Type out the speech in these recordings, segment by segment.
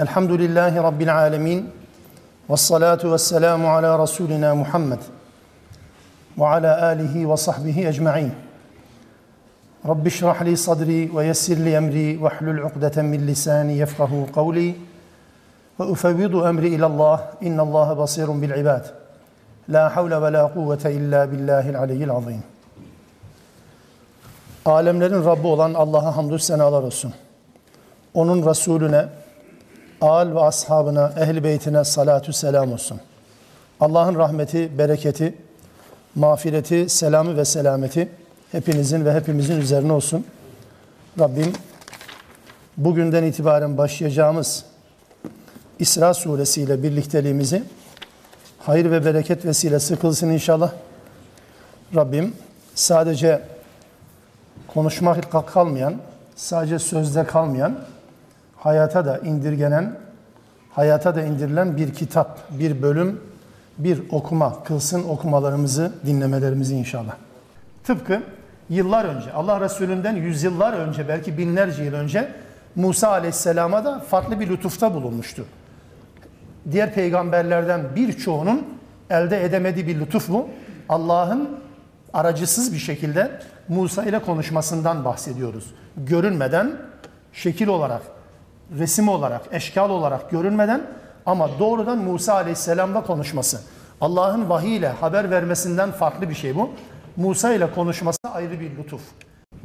Elhamdülillahi Rabbil alemin. Ve salatu ve selamu ala Resulina Muhammed. Ve ala alihi ve sahbihi ecma'in. Rabbi şrah li sadri ve yessir li emri ve hlul uqdeten min lisani yefkahu kavli. Ve ufevvidu emri ilallah. İnnallâhe basirun bil ibad. La havle ve la kuvvete illa billahil aliyyil azim. Alemlerin Rabbi olan Allah'a hamdü senalar olsun. Onun Resulüne, Al ve ashabına, ehli beytine salatü selam olsun. Allah'ın rahmeti, bereketi, mağfireti, selamı ve selameti hepinizin ve hepimizin üzerine olsun. Rabbim bugünden itibaren başlayacağımız İsra suresiyle birlikteliğimizi hayır ve bereket vesilesi kılsın inşallah. Rabbim sadece konuşmakla kalmayan, sadece sözde kalmayan, hayata da indirgenen, hayata da indirilen bir kitap, bir bölüm, bir okuma kılsın okumalarımızı, dinlemelerimizi inşallah. Tıpkı yıllar önce, Allah Resulü'nden yüzyıllar önce, belki binlerce yıl önce Musa Aleyhisselam'a da farklı bir lütufta bulunmuştu. Diğer peygamberlerden birçoğunun elde edemediği bir lütuf bu. Allah'ın aracısız bir şekilde Musa ile konuşmasından bahsediyoruz. Görünmeden, şekil olarak, resim olarak, eşkal olarak görünmeden ama doğrudan Musa Aleyhisselam'la konuşması. Allah'ın vahiy ile haber vermesinden farklı bir şey bu. Musa ile konuşması ayrı bir lütuf.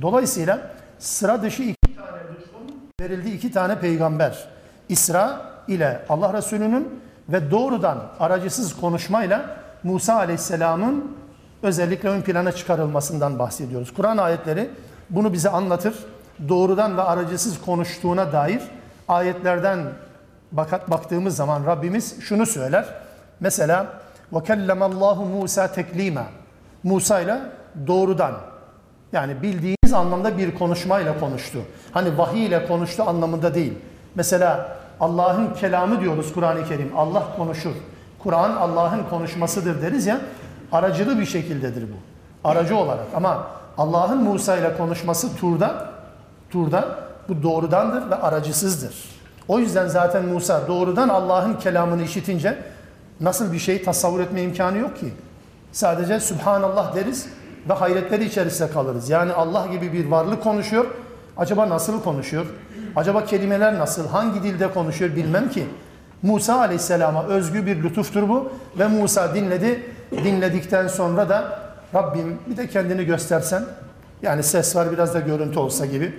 Dolayısıyla sıra dışı iki tane lütfun verildiği iki tane peygamber. İsra ile Allah Resulü'nün ve doğrudan aracısız konuşmayla Musa Aleyhisselam'ın özellikle ön plana çıkarılmasından bahsediyoruz. Kur'an ayetleri bunu bize anlatır. Doğrudan ve aracısız konuştuğuna dair ayetlerden baktığımız zaman Rabbimiz şunu söyler. Mesela ve kellemallahu Musa teklima. Musa ile doğrudan yani bildiğiniz anlamda bir konuşmayla konuştu. Hani vahiy ile konuştu anlamında değil. Mesela Allah'ın kelamı diyoruz Kur'an-ı Kerim. Allah konuşur. Kur'an Allah'ın konuşmasıdır deriz ya. Aracılı bir şekildedir bu. Aracı olarak. Ama Allah'ın Musa ile konuşması turda, turda bu doğrudandır ve aracısızdır. O yüzden zaten Musa doğrudan Allah'ın kelamını işitince nasıl bir şey tasavvur etme imkanı yok ki. Sadece Subhanallah deriz ve hayretleri içerisinde kalırız. Yani Allah gibi bir varlık konuşuyor. Acaba nasıl konuşuyor? Acaba kelimeler nasıl? Hangi dilde konuşuyor bilmem ki. Musa Aleyhisselam'a özgü bir lütuftur bu. Ve Musa dinledi. Dinledikten sonra da Rabbim bir de kendini göstersen. Yani ses var biraz da görüntü olsa gibi.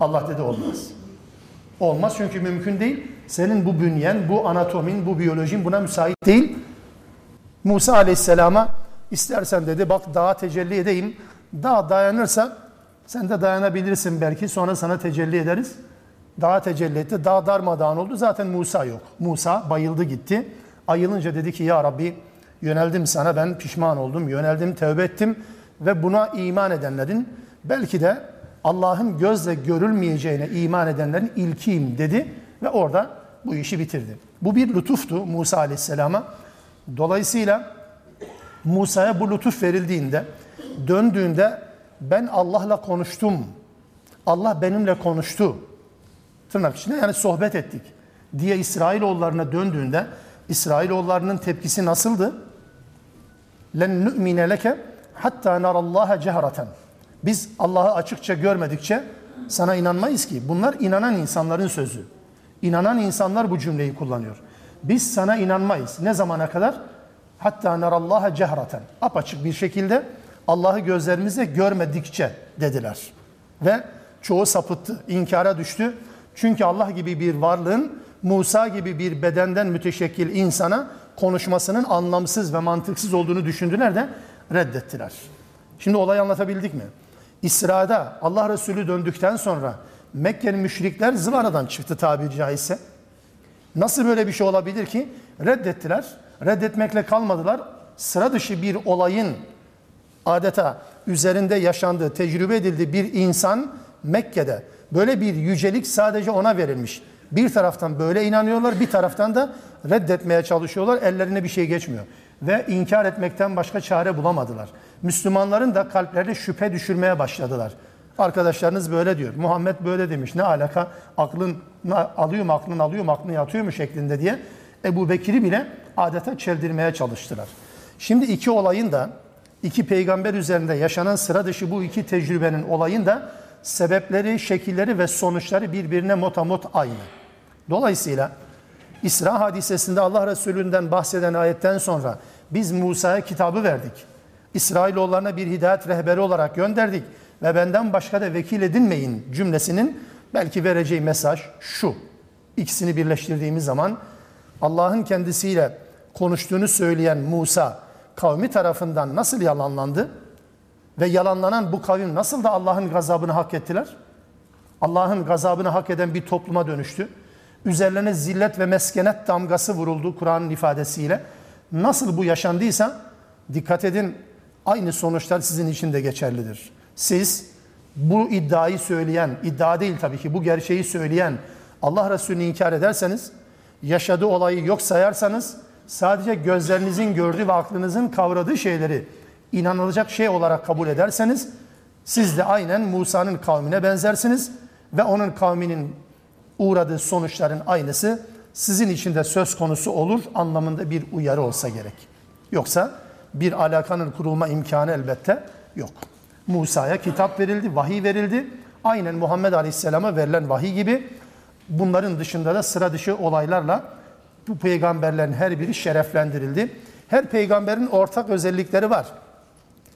Allah dedi olmaz. Olmaz çünkü mümkün değil. Senin bu bünyen, bu anatomin, bu biyolojin buna müsait değil. Musa Aleyhisselam'a istersen dedi bak dağa tecelli edeyim. Dağ dayanırsa sen de dayanabilirsin belki sonra sana tecelli ederiz. Dağa tecelli etti. Dağ darmadağın oldu. Zaten Musa yok. Musa bayıldı gitti. Ayılınca dedi ki ya Rabbi yöneldim sana ben pişman oldum. Yöneldim tevbe ettim ve buna iman edenlerin belki de Allah'ın gözle görülmeyeceğine iman edenlerin ilkiyim dedi ve orada bu işi bitirdi. Bu bir lütuftu Musa Aleyhisselam'a. Dolayısıyla Musa'ya bu lütuf verildiğinde döndüğünde ben Allah'la konuştum. Allah benimle konuştu. Tırnak içinde yani sohbet ettik diye İsrailoğullarına döndüğünde İsrailoğullarının tepkisi nasıldı? Len nu'mine leke hatta narallaha cehreten. Biz Allah'ı açıkça görmedikçe sana inanmayız ki. Bunlar inanan insanların sözü. İnanan insanlar bu cümleyi kullanıyor. Biz sana inanmayız. Ne zamana kadar? Hatta narallaha cehraten. Apaçık bir şekilde Allah'ı gözlerimizle görmedikçe dediler. Ve çoğu sapıttı, inkara düştü. Çünkü Allah gibi bir varlığın Musa gibi bir bedenden müteşekkil insana konuşmasının anlamsız ve mantıksız olduğunu düşündüler de reddettiler. Şimdi olayı anlatabildik mi? İsra'da Allah Resulü döndükten sonra Mekke'nin müşrikler zıvanadan çıktı tabiri caizse. Nasıl böyle bir şey olabilir ki? Reddettiler. Reddetmekle kalmadılar. Sıra dışı bir olayın adeta üzerinde yaşandığı, tecrübe edildiği bir insan Mekke'de böyle bir yücelik sadece ona verilmiş. Bir taraftan böyle inanıyorlar, bir taraftan da reddetmeye çalışıyorlar. Ellerine bir şey geçmiyor. Ve inkar etmekten başka çare bulamadılar. Müslümanların da kalplerine şüphe düşürmeye başladılar. Arkadaşlarınız böyle diyor. Muhammed böyle demiş. Ne alaka? Aklın alıyor mu aklın alıyor mu aklın yatıyor mu şeklinde diye Ebu Bekir'i bile adeta çeldirmeye çalıştılar. Şimdi iki olayın da iki peygamber üzerinde yaşanan sıra dışı bu iki tecrübenin olayın da sebepleri, şekilleri ve sonuçları birbirine motamot aynı. Dolayısıyla İsra hadisesinde Allah Resulü'nden bahseden ayetten sonra biz Musa'ya kitabı verdik. İsrailoğullarına bir hidayet rehberi olarak gönderdik ve benden başka da vekil edinmeyin cümlesinin belki vereceği mesaj şu. İkisini birleştirdiğimiz zaman Allah'ın kendisiyle konuştuğunu söyleyen Musa kavmi tarafından nasıl yalanlandı? Ve yalanlanan bu kavim nasıl da Allah'ın gazabını hak ettiler? Allah'ın gazabını hak eden bir topluma dönüştü. Üzerlerine zillet ve meskenet damgası vuruldu Kur'an'ın ifadesiyle. Nasıl bu yaşandıysa dikkat edin aynı sonuçlar sizin için de geçerlidir. Siz bu iddiayı söyleyen, iddia değil tabii ki bu gerçeği söyleyen Allah Resulü'nü inkar ederseniz, yaşadığı olayı yok sayarsanız, sadece gözlerinizin gördüğü ve aklınızın kavradığı şeyleri inanılacak şey olarak kabul ederseniz, siz de aynen Musa'nın kavmine benzersiniz ve onun kavminin uğradığı sonuçların aynısı sizin için de söz konusu olur anlamında bir uyarı olsa gerek. Yoksa bir alakanın kurulma imkanı elbette yok. Musa'ya kitap verildi, vahiy verildi. Aynen Muhammed Aleyhisselam'a verilen vahiy gibi bunların dışında da sıra dışı olaylarla bu peygamberlerin her biri şereflendirildi. Her peygamberin ortak özellikleri var.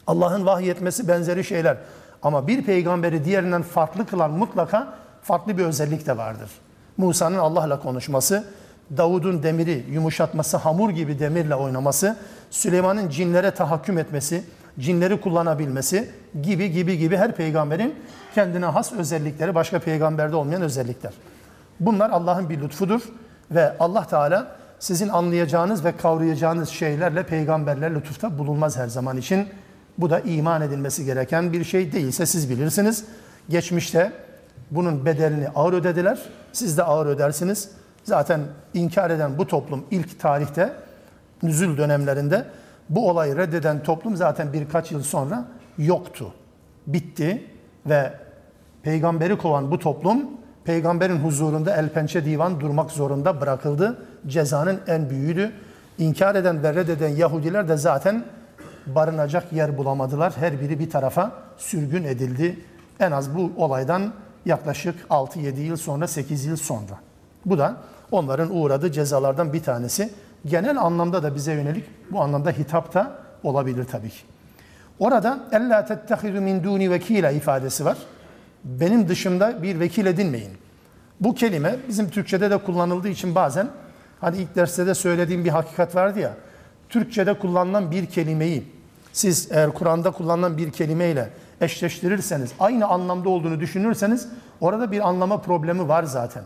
Allah'ın vahyetmesi benzeri şeyler. Ama bir peygamberi diğerinden farklı kılan mutlaka farklı bir özellik de vardır. Musa'nın Allah'la konuşması, Davud'un demiri yumuşatması, hamur gibi demirle oynaması, Süleyman'ın cinlere tahakküm etmesi, cinleri kullanabilmesi gibi gibi gibi her peygamberin kendine has özellikleri, başka peygamberde olmayan özellikler. Bunlar Allah'ın bir lütfudur ve Allah Teala sizin anlayacağınız ve kavrayacağınız şeylerle peygamberler lütufta bulunmaz her zaman için. Bu da iman edilmesi gereken bir şey değilse siz bilirsiniz. Geçmişte bunun bedelini ağır ödediler. Siz de ağır ödersiniz. Zaten inkar eden bu toplum ilk tarihte nüzül dönemlerinde bu olayı reddeden toplum zaten birkaç yıl sonra yoktu. Bitti ve peygamberi kovan bu toplum peygamberin huzurunda el pençe divan durmak zorunda bırakıldı. Cezanın en büyüğüydü. İnkar eden ve reddeden Yahudiler de zaten barınacak yer bulamadılar. Her biri bir tarafa sürgün edildi. En az bu olaydan yaklaşık 6-7 yıl sonra, 8 yıl sonra. Bu da onların uğradığı cezalardan bir tanesi. Genel anlamda da bize yönelik bu anlamda hitap da olabilir tabii ki. Orada ella tettehidu min duni vekila ifadesi var. Benim dışımda bir vekil edinmeyin. Bu kelime bizim Türkçede de kullanıldığı için bazen hani ilk derste de söylediğim bir hakikat vardı ya. Türkçede kullanılan bir kelimeyi siz eğer Kur'an'da kullanılan bir kelimeyle eşleştirirseniz, aynı anlamda olduğunu düşünürseniz orada bir anlama problemi var zaten.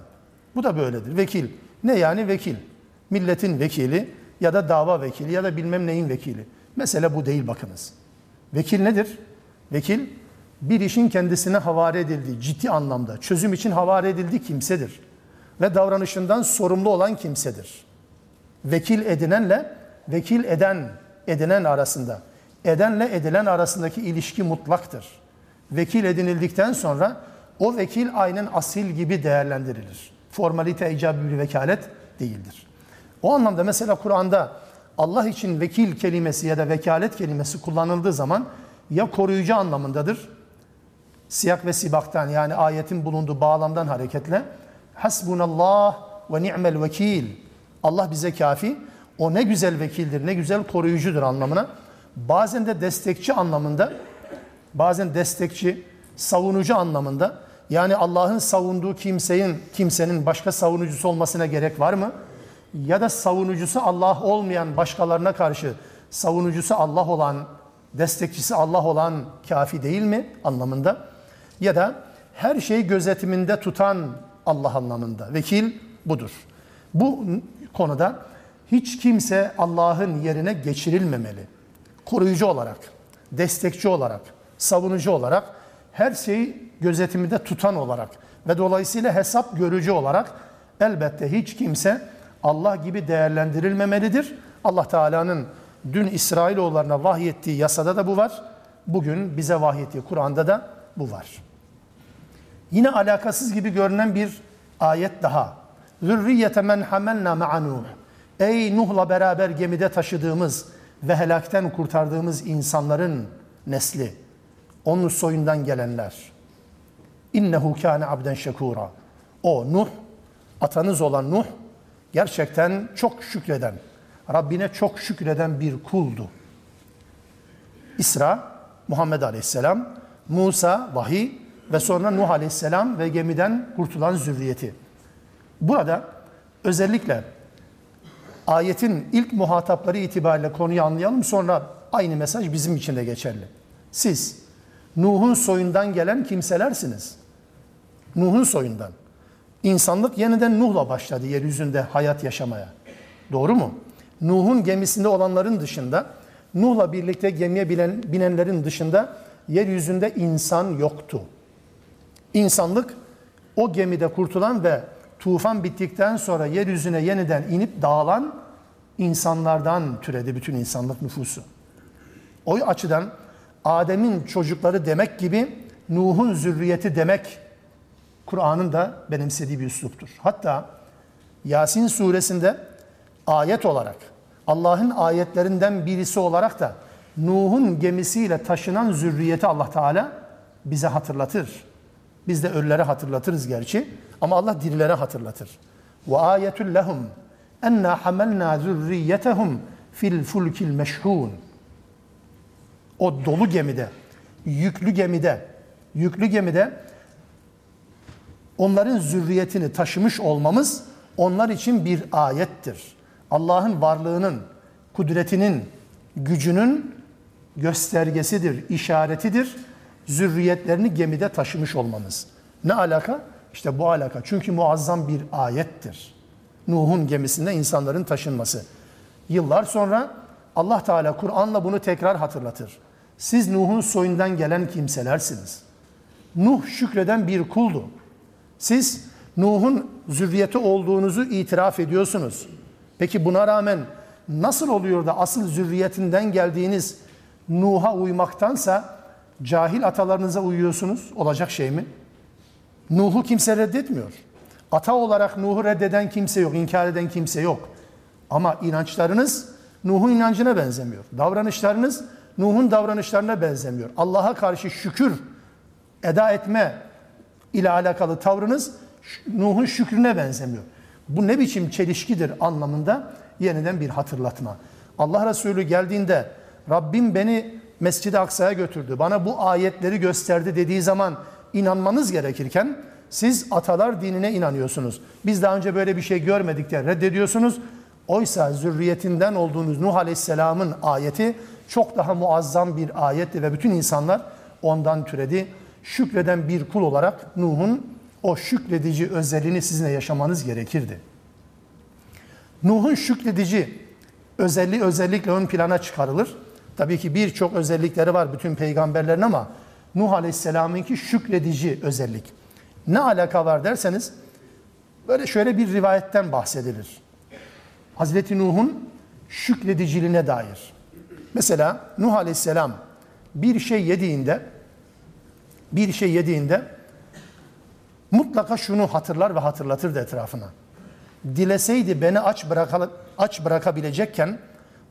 Bu da böyledir. Vekil. Ne yani vekil? Milletin vekili ya da dava vekili ya da bilmem neyin vekili. Mesele bu değil bakınız. Vekil nedir? Vekil bir işin kendisine havale edildiği ciddi anlamda çözüm için havale edildiği kimsedir. Ve davranışından sorumlu olan kimsedir. Vekil edinenle vekil eden edinen arasında edenle edilen arasındaki ilişki mutlaktır. Vekil edinildikten sonra o vekil aynen asil gibi değerlendirilir. Formalite icabı bir vekalet değildir. O anlamda mesela Kur'an'da Allah için vekil kelimesi ya da vekalet kelimesi kullanıldığı zaman ya koruyucu anlamındadır. Siyak ve sibaktan yani ayetin bulunduğu bağlamdan hareketle hasbunallah ve ni'mel vekil. Allah bize kafi. O ne güzel vekildir, ne güzel koruyucudur anlamına. Bazen de destekçi anlamında, bazen destekçi, savunucu anlamında. Yani Allah'ın savunduğu kimsenin kimsenin başka savunucusu olmasına gerek var mı? Ya da savunucusu Allah olmayan başkalarına karşı savunucusu Allah olan, destekçisi Allah olan kafi değil mi anlamında? Ya da her şeyi gözetiminde tutan Allah anlamında. Vekil budur. Bu konuda hiç kimse Allah'ın yerine geçirilmemeli koruyucu olarak, destekçi olarak, savunucu olarak, her şeyi gözetiminde tutan olarak ve dolayısıyla hesap görücü olarak elbette hiç kimse Allah gibi değerlendirilmemelidir. Allah Teala'nın dün İsrailoğullarına vahyettiği yasada da bu var. Bugün bize vahyettiği Kur'an'da da bu var. Yine alakasız gibi görünen bir ayet daha. Zürriyete men hamelna ma'a. Ey Nuh'la beraber gemide taşıdığımız ve helakten kurtardığımız insanların nesli. Onun soyundan gelenler. İnnehu kâne abden şekûra. O Nuh, atanız olan Nuh, gerçekten çok şükreden, Rabbine çok şükreden bir kuldu. İsra, Muhammed Aleyhisselam, Musa, vahiy ve sonra Nuh Aleyhisselam ve gemiden kurtulan zürriyeti. Burada özellikle ayetin ilk muhatapları itibariyle konuyu anlayalım. Sonra aynı mesaj bizim için de geçerli. Siz Nuh'un soyundan gelen kimselersiniz. Nuh'un soyundan. İnsanlık yeniden Nuh'la başladı yeryüzünde hayat yaşamaya. Doğru mu? Nuh'un gemisinde olanların dışında, Nuh'la birlikte gemiye binen, binenlerin dışında yeryüzünde insan yoktu. İnsanlık o gemide kurtulan ve tufan bittikten sonra yeryüzüne yeniden inip dağılan insanlardan türedi bütün insanlık nüfusu. O açıdan Adem'in çocukları demek gibi Nuh'un zürriyeti demek Kur'an'ın da benimsediği bir üsluptur. Hatta Yasin suresinde ayet olarak Allah'ın ayetlerinden birisi olarak da Nuh'un gemisiyle taşınan zürriyeti Allah Teala bize hatırlatır. Biz de ölülere hatırlatırız gerçi ama Allah dirilere hatırlatır. Ve ayetul lehum enna hamalna zurriyetehum fil fulkil meşhun. O dolu gemide, yüklü gemide, yüklü gemide onların zürriyetini taşımış olmamız onlar için bir ayettir. Allah'ın varlığının, kudretinin, gücünün göstergesidir, işaretidir. Zürriyetlerini gemide taşımış olmamız. Ne alaka? İşte bu alaka. Çünkü muazzam bir ayettir. Nuh'un gemisinde insanların taşınması. Yıllar sonra Allah Teala Kur'an'la bunu tekrar hatırlatır. Siz Nuh'un soyundan gelen kimselersiniz. Nuh şükreden bir kuldu. Siz Nuh'un zürriyeti olduğunuzu itiraf ediyorsunuz. Peki buna rağmen nasıl oluyor da asıl zürriyetinden geldiğiniz Nuh'a uymaktansa cahil atalarınıza uyuyorsunuz? Olacak şey mi? Nuh'u kimse reddetmiyor. Ata olarak Nuh'u reddeden kimse yok, inkar eden kimse yok. Ama inançlarınız Nuh'un inancına benzemiyor. Davranışlarınız Nuh'un davranışlarına benzemiyor. Allah'a karşı şükür eda etme ile alakalı tavrınız Nuh'un şükrüne benzemiyor. Bu ne biçim çelişkidir anlamında yeniden bir hatırlatma. Allah Resulü geldiğinde Rabbim beni Mescid-i Aksa'ya götürdü. Bana bu ayetleri gösterdi dediği zaman inanmanız gerekirken siz atalar dinine inanıyorsunuz. Biz daha önce böyle bir şey görmedik diye reddediyorsunuz. Oysa zürriyetinden olduğunuz Nuh Aleyhisselam'ın ayeti çok daha muazzam bir ayetti ve bütün insanlar ondan türedi. Şükreden bir kul olarak Nuh'un o şükredici özelliğini sizinle yaşamanız gerekirdi. Nuh'un şükredici özelliği özellikle ön plana çıkarılır. Tabii ki birçok özellikleri var bütün peygamberlerin ama Nuh Aleyhisselam'ınki şükredici özellik. Ne alaka var derseniz böyle şöyle bir rivayetten bahsedilir. Hazreti Nuh'un şükrediciliğine dair. Mesela Nuh Aleyhisselam bir şey yediğinde bir şey yediğinde mutlaka şunu hatırlar ve hatırlatırdı etrafına. Dileseydi beni aç, bıraka, aç bırakabilecekken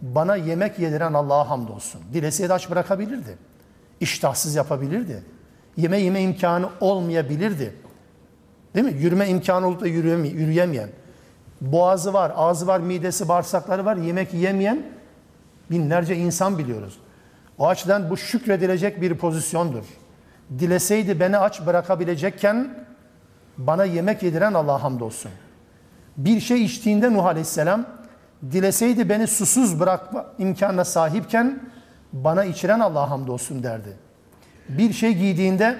bana yemek yediren Allah'a hamdolsun. Dileseydi aç bırakabilirdi. İştahsız yapabilirdi. Yeme yeme imkanı olmayabilirdi. Değil mi? Yürüme imkanı olup da yürüyemeyen. Boğazı var, ağzı var, midesi, bağırsakları var. Yemek yemeyen binlerce insan biliyoruz. O açıdan bu şükredilecek bir pozisyondur. Dileseydi beni aç bırakabilecekken bana yemek yediren Allah'a hamdolsun. Bir şey içtiğinde Nuh Aleyhisselam dileseydi beni susuz bırakma imkanına sahipken bana içiren Allah'a hamdolsun derdi. Bir şey giydiğinde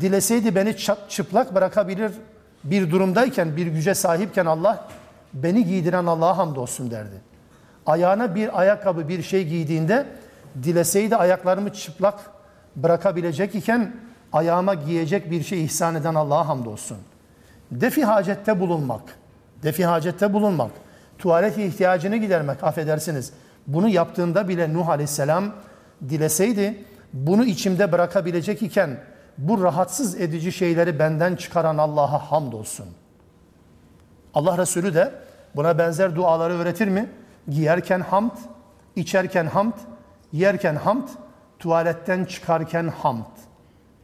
dileseydi beni çıplak bırakabilir bir durumdayken, bir güce sahipken Allah beni giydiren Allah'a hamdolsun derdi. Ayağına bir ayakkabı, bir şey giydiğinde dileseydi ayaklarımı çıplak bırakabilecek iken ayağıma giyecek bir şey ihsan eden Allah'a hamdolsun. Defi hacette bulunmak, defi hacette bulunmak, tuvalet ihtiyacını gidermek affedersiniz. Bunu yaptığında bile Nuh Aleyhisselam dileseydi bunu içimde bırakabilecek iken bu rahatsız edici şeyleri benden çıkaran Allah'a hamdolsun. Allah Resulü de buna benzer duaları öğretir mi? Giyerken hamd, içerken hamd, yerken hamd, tuvaletten çıkarken hamd.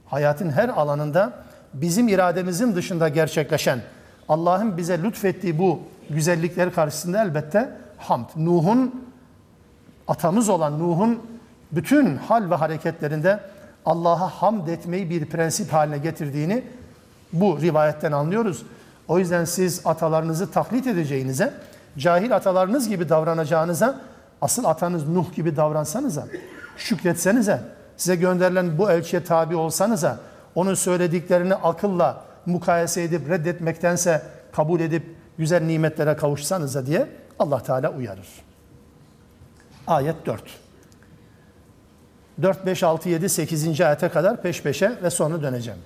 Hayatın her alanında bizim irademizin dışında gerçekleşen Allah'ın bize lütfettiği bu güzellikler karşısında elbette hamd. Nuh'un atamız olan Nuh'un bütün hal ve hareketlerinde Allah'a hamd etmeyi bir prensip haline getirdiğini bu rivayetten anlıyoruz. O yüzden siz atalarınızı taklit edeceğinize, cahil atalarınız gibi davranacağınıza, asıl atanız Nuh gibi davransanıza, şükretsenize, size gönderilen bu elçiye tabi olsanıza, onun söylediklerini akılla mukayese edip reddetmektense kabul edip güzel nimetlere kavuşsanıza diye Allah Teala uyarır. Ayet 4. 4, 5, 6, 7, 8. ayete kadar peş peşe ve sonra döneceğim.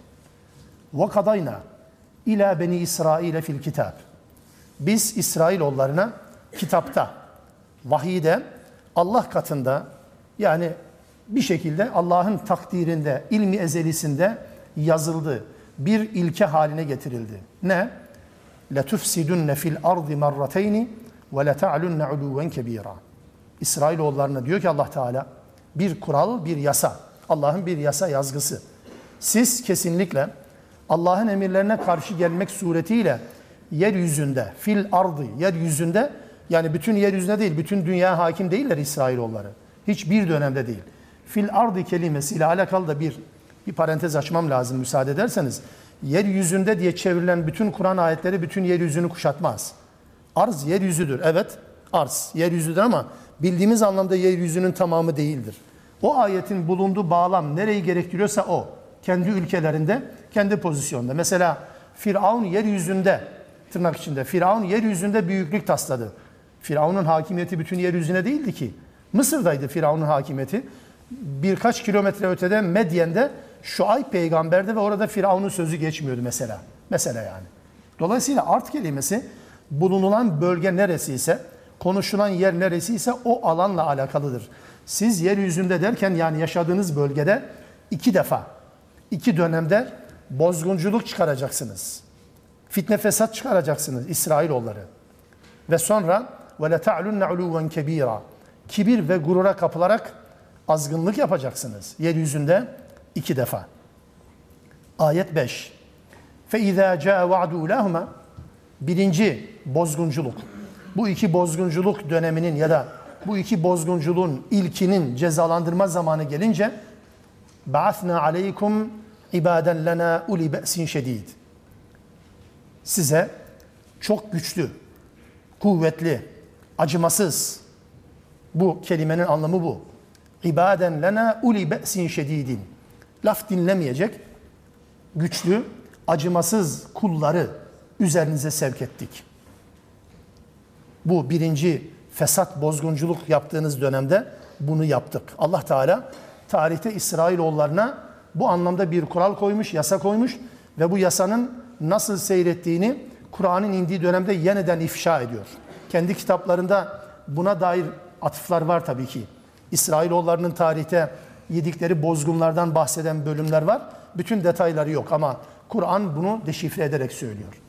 وَقَضَيْنَا ila beni İsrail'e fil kitab. Biz İsrailoğullarına kitapta, vahiyde, Allah katında yani bir şekilde Allah'ın takdirinde, ilmi ezelisinde yazıldı. Bir ilke haline getirildi. Ne? لَتُفْسِدُنَّ fil ardi marrateyni ve لَتَعْلُنَّ عُلُوًا كَب۪يرًا İsrailoğullarına diyor ki Allah Teala bir kural, bir yasa. Allah'ın bir yasa yazgısı. Siz kesinlikle Allah'ın emirlerine karşı gelmek suretiyle yeryüzünde, fil ardı, yeryüzünde yani bütün yeryüzüne değil, bütün dünya hakim değiller İsrailoğulları. Hiçbir dönemde değil. Fil ardı kelimesiyle alakalı da bir, bir parantez açmam lazım müsaade ederseniz. Yeryüzünde diye çevrilen bütün Kur'an ayetleri bütün yeryüzünü kuşatmaz. Arz yeryüzüdür. Evet, arz yeryüzüdür ama bildiğimiz anlamda yeryüzünün tamamı değildir. O ayetin bulunduğu bağlam nereyi gerektiriyorsa o. Kendi ülkelerinde, kendi pozisyonda. Mesela Firavun yeryüzünde, tırnak içinde, Firavun yeryüzünde büyüklük tasladı. Firavun'un hakimiyeti bütün yeryüzüne değildi ki. Mısır'daydı Firavun'un hakimiyeti. Birkaç kilometre ötede Medyen'de Şuayb peygamberde ve orada Firavun'un sözü geçmiyordu mesela. Mesela yani. Dolayısıyla art kelimesi bulunulan bölge neresi ise, konuşulan yer neresi ise o alanla alakalıdır. Siz yeryüzünde derken yani yaşadığınız bölgede iki defa, iki dönemde bozgunculuk çıkaracaksınız. Fitne fesat çıkaracaksınız İsrailoğulları. Ve sonra ta'lunne uluven kebira. Kibir ve gurura kapılarak azgınlık yapacaksınız yeryüzünde iki defa. Ayet 5. Fe izâ câe va'du ulâhuma birinci bozgunculuk. Bu iki bozgunculuk döneminin ya da bu iki bozgunculuğun ilkinin cezalandırma zamanı gelince ba'athna aleykum ibaden lena uli be'sin şedid. Size çok güçlü, kuvvetli, acımasız bu kelimenin anlamı bu. İbaden lena uli be'sin şedidin. Laf dinlemeyecek, güçlü, acımasız kulları üzerinize sevk ettik. Bu birinci fesat, bozgunculuk yaptığınız dönemde bunu yaptık. Allah Teala tarihte İsrailoğullarına bu anlamda bir kural koymuş, yasa koymuş ve bu yasanın nasıl seyrettiğini Kur'an'ın indiği dönemde yeniden ifşa ediyor. Kendi kitaplarında buna dair atıflar var tabii ki. İsrailoğullarının tarihte yedikleri bozgunlardan bahseden bölümler var. Bütün detayları yok ama Kur'an bunu deşifre ederek söylüyor.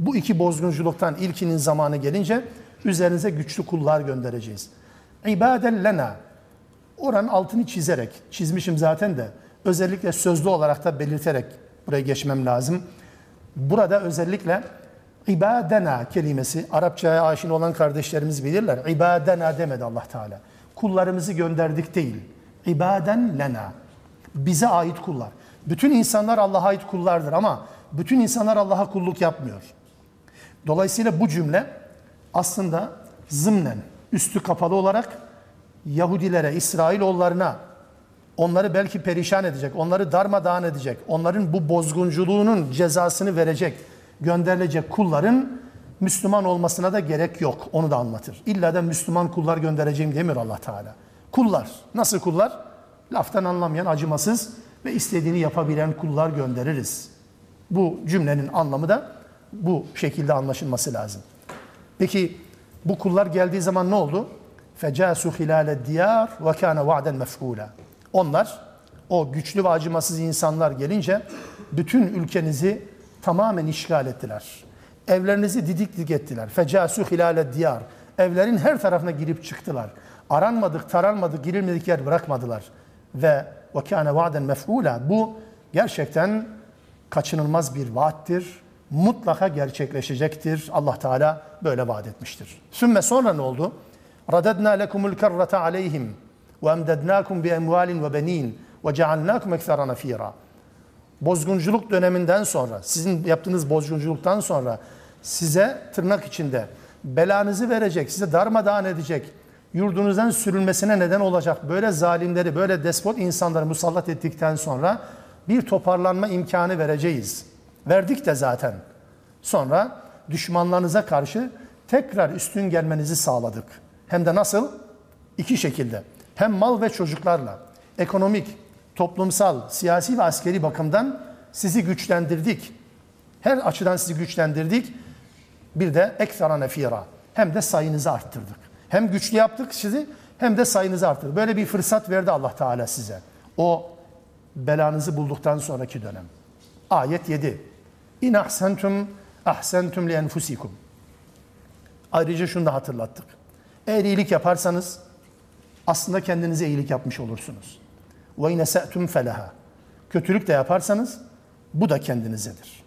Bu iki bozgunculuktan ilkinin zamanı gelince üzerinize güçlü kullar göndereceğiz. İbaden lena. Oranın altını çizerek, çizmişim zaten de özellikle sözlü olarak da belirterek buraya geçmem lazım. Burada özellikle ibadena kelimesi Arapçaya aşina olan kardeşlerimiz bilirler. İbadena demedi Allah Teala. Kullarımızı gönderdik değil. İbaden lena. Bize ait kullar. Bütün insanlar Allah'a ait kullardır ama bütün insanlar Allah'a kulluk yapmıyor. Dolayısıyla bu cümle aslında zımnen, üstü kapalı olarak Yahudilere, İsrailoğullarına onları belki perişan edecek, onları darmadağın edecek, onların bu bozgunculuğunun cezasını verecek, gönderilecek kulların Müslüman olmasına da gerek yok. Onu da anlatır. İlla da Müslüman kullar göndereceğim demiyor Allah Teala. Kullar. Nasıl kullar? Laftan anlamayan, acımasız ve istediğini yapabilen kullar göndeririz. Bu cümlenin anlamı da bu şekilde anlaşılması lazım. Peki bu kullar geldiği zaman ne oldu? Fecasu hilale diyar ve kana va'den mef'ula. Onlar o güçlü ve acımasız insanlar gelince bütün ülkenizi tamamen işgal ettiler. Evlerinizi didik didik ettiler. Fecasu hilale diyar. Evlerin her tarafına girip çıktılar. Aranmadık, taranmadık, girilmedik yer bırakmadılar. Ve ve kana va'den mef'ula. Bu gerçekten kaçınılmaz bir vaattir Mutlaka gerçekleşecektir. Allah Teala böyle vaat etmiştir. Sümme sonra ne oldu? Radadna lekumul karrata aleyhim ve emdednakum bi emvalin ve benin ve cealnakum ekthara nafira. Bozgunculuk döneminden sonra, sizin yaptığınız bozgunculuktan sonra size tırnak içinde belanızı verecek, size darmadağın edecek, yurdunuzdan sürülmesine neden olacak böyle zalimleri, böyle despot insanları musallat ettikten sonra bir toparlanma imkanı vereceğiz. Verdik de zaten. Sonra düşmanlarınıza karşı tekrar üstün gelmenizi sağladık. Hem de nasıl? İki şekilde. Hem mal ve çocuklarla, ekonomik, toplumsal, siyasi ve askeri bakımdan sizi güçlendirdik. Her açıdan sizi güçlendirdik. Bir de ekstra nefira. Hem de sayınızı arttırdık. Hem güçlü yaptık sizi hem de sayınızı arttırdık. Böyle bir fırsat verdi Allah Teala size. O belanızı bulduktan sonraki dönem. Ayet 7. İn ahsentum ahsentum li enfusikum. Ayrıca şunu da hatırlattık. Eğer iyilik yaparsanız aslında kendinize iyilik yapmış olursunuz. Ve ine se'tum feleha. Kötülük de yaparsanız bu da kendinizedir.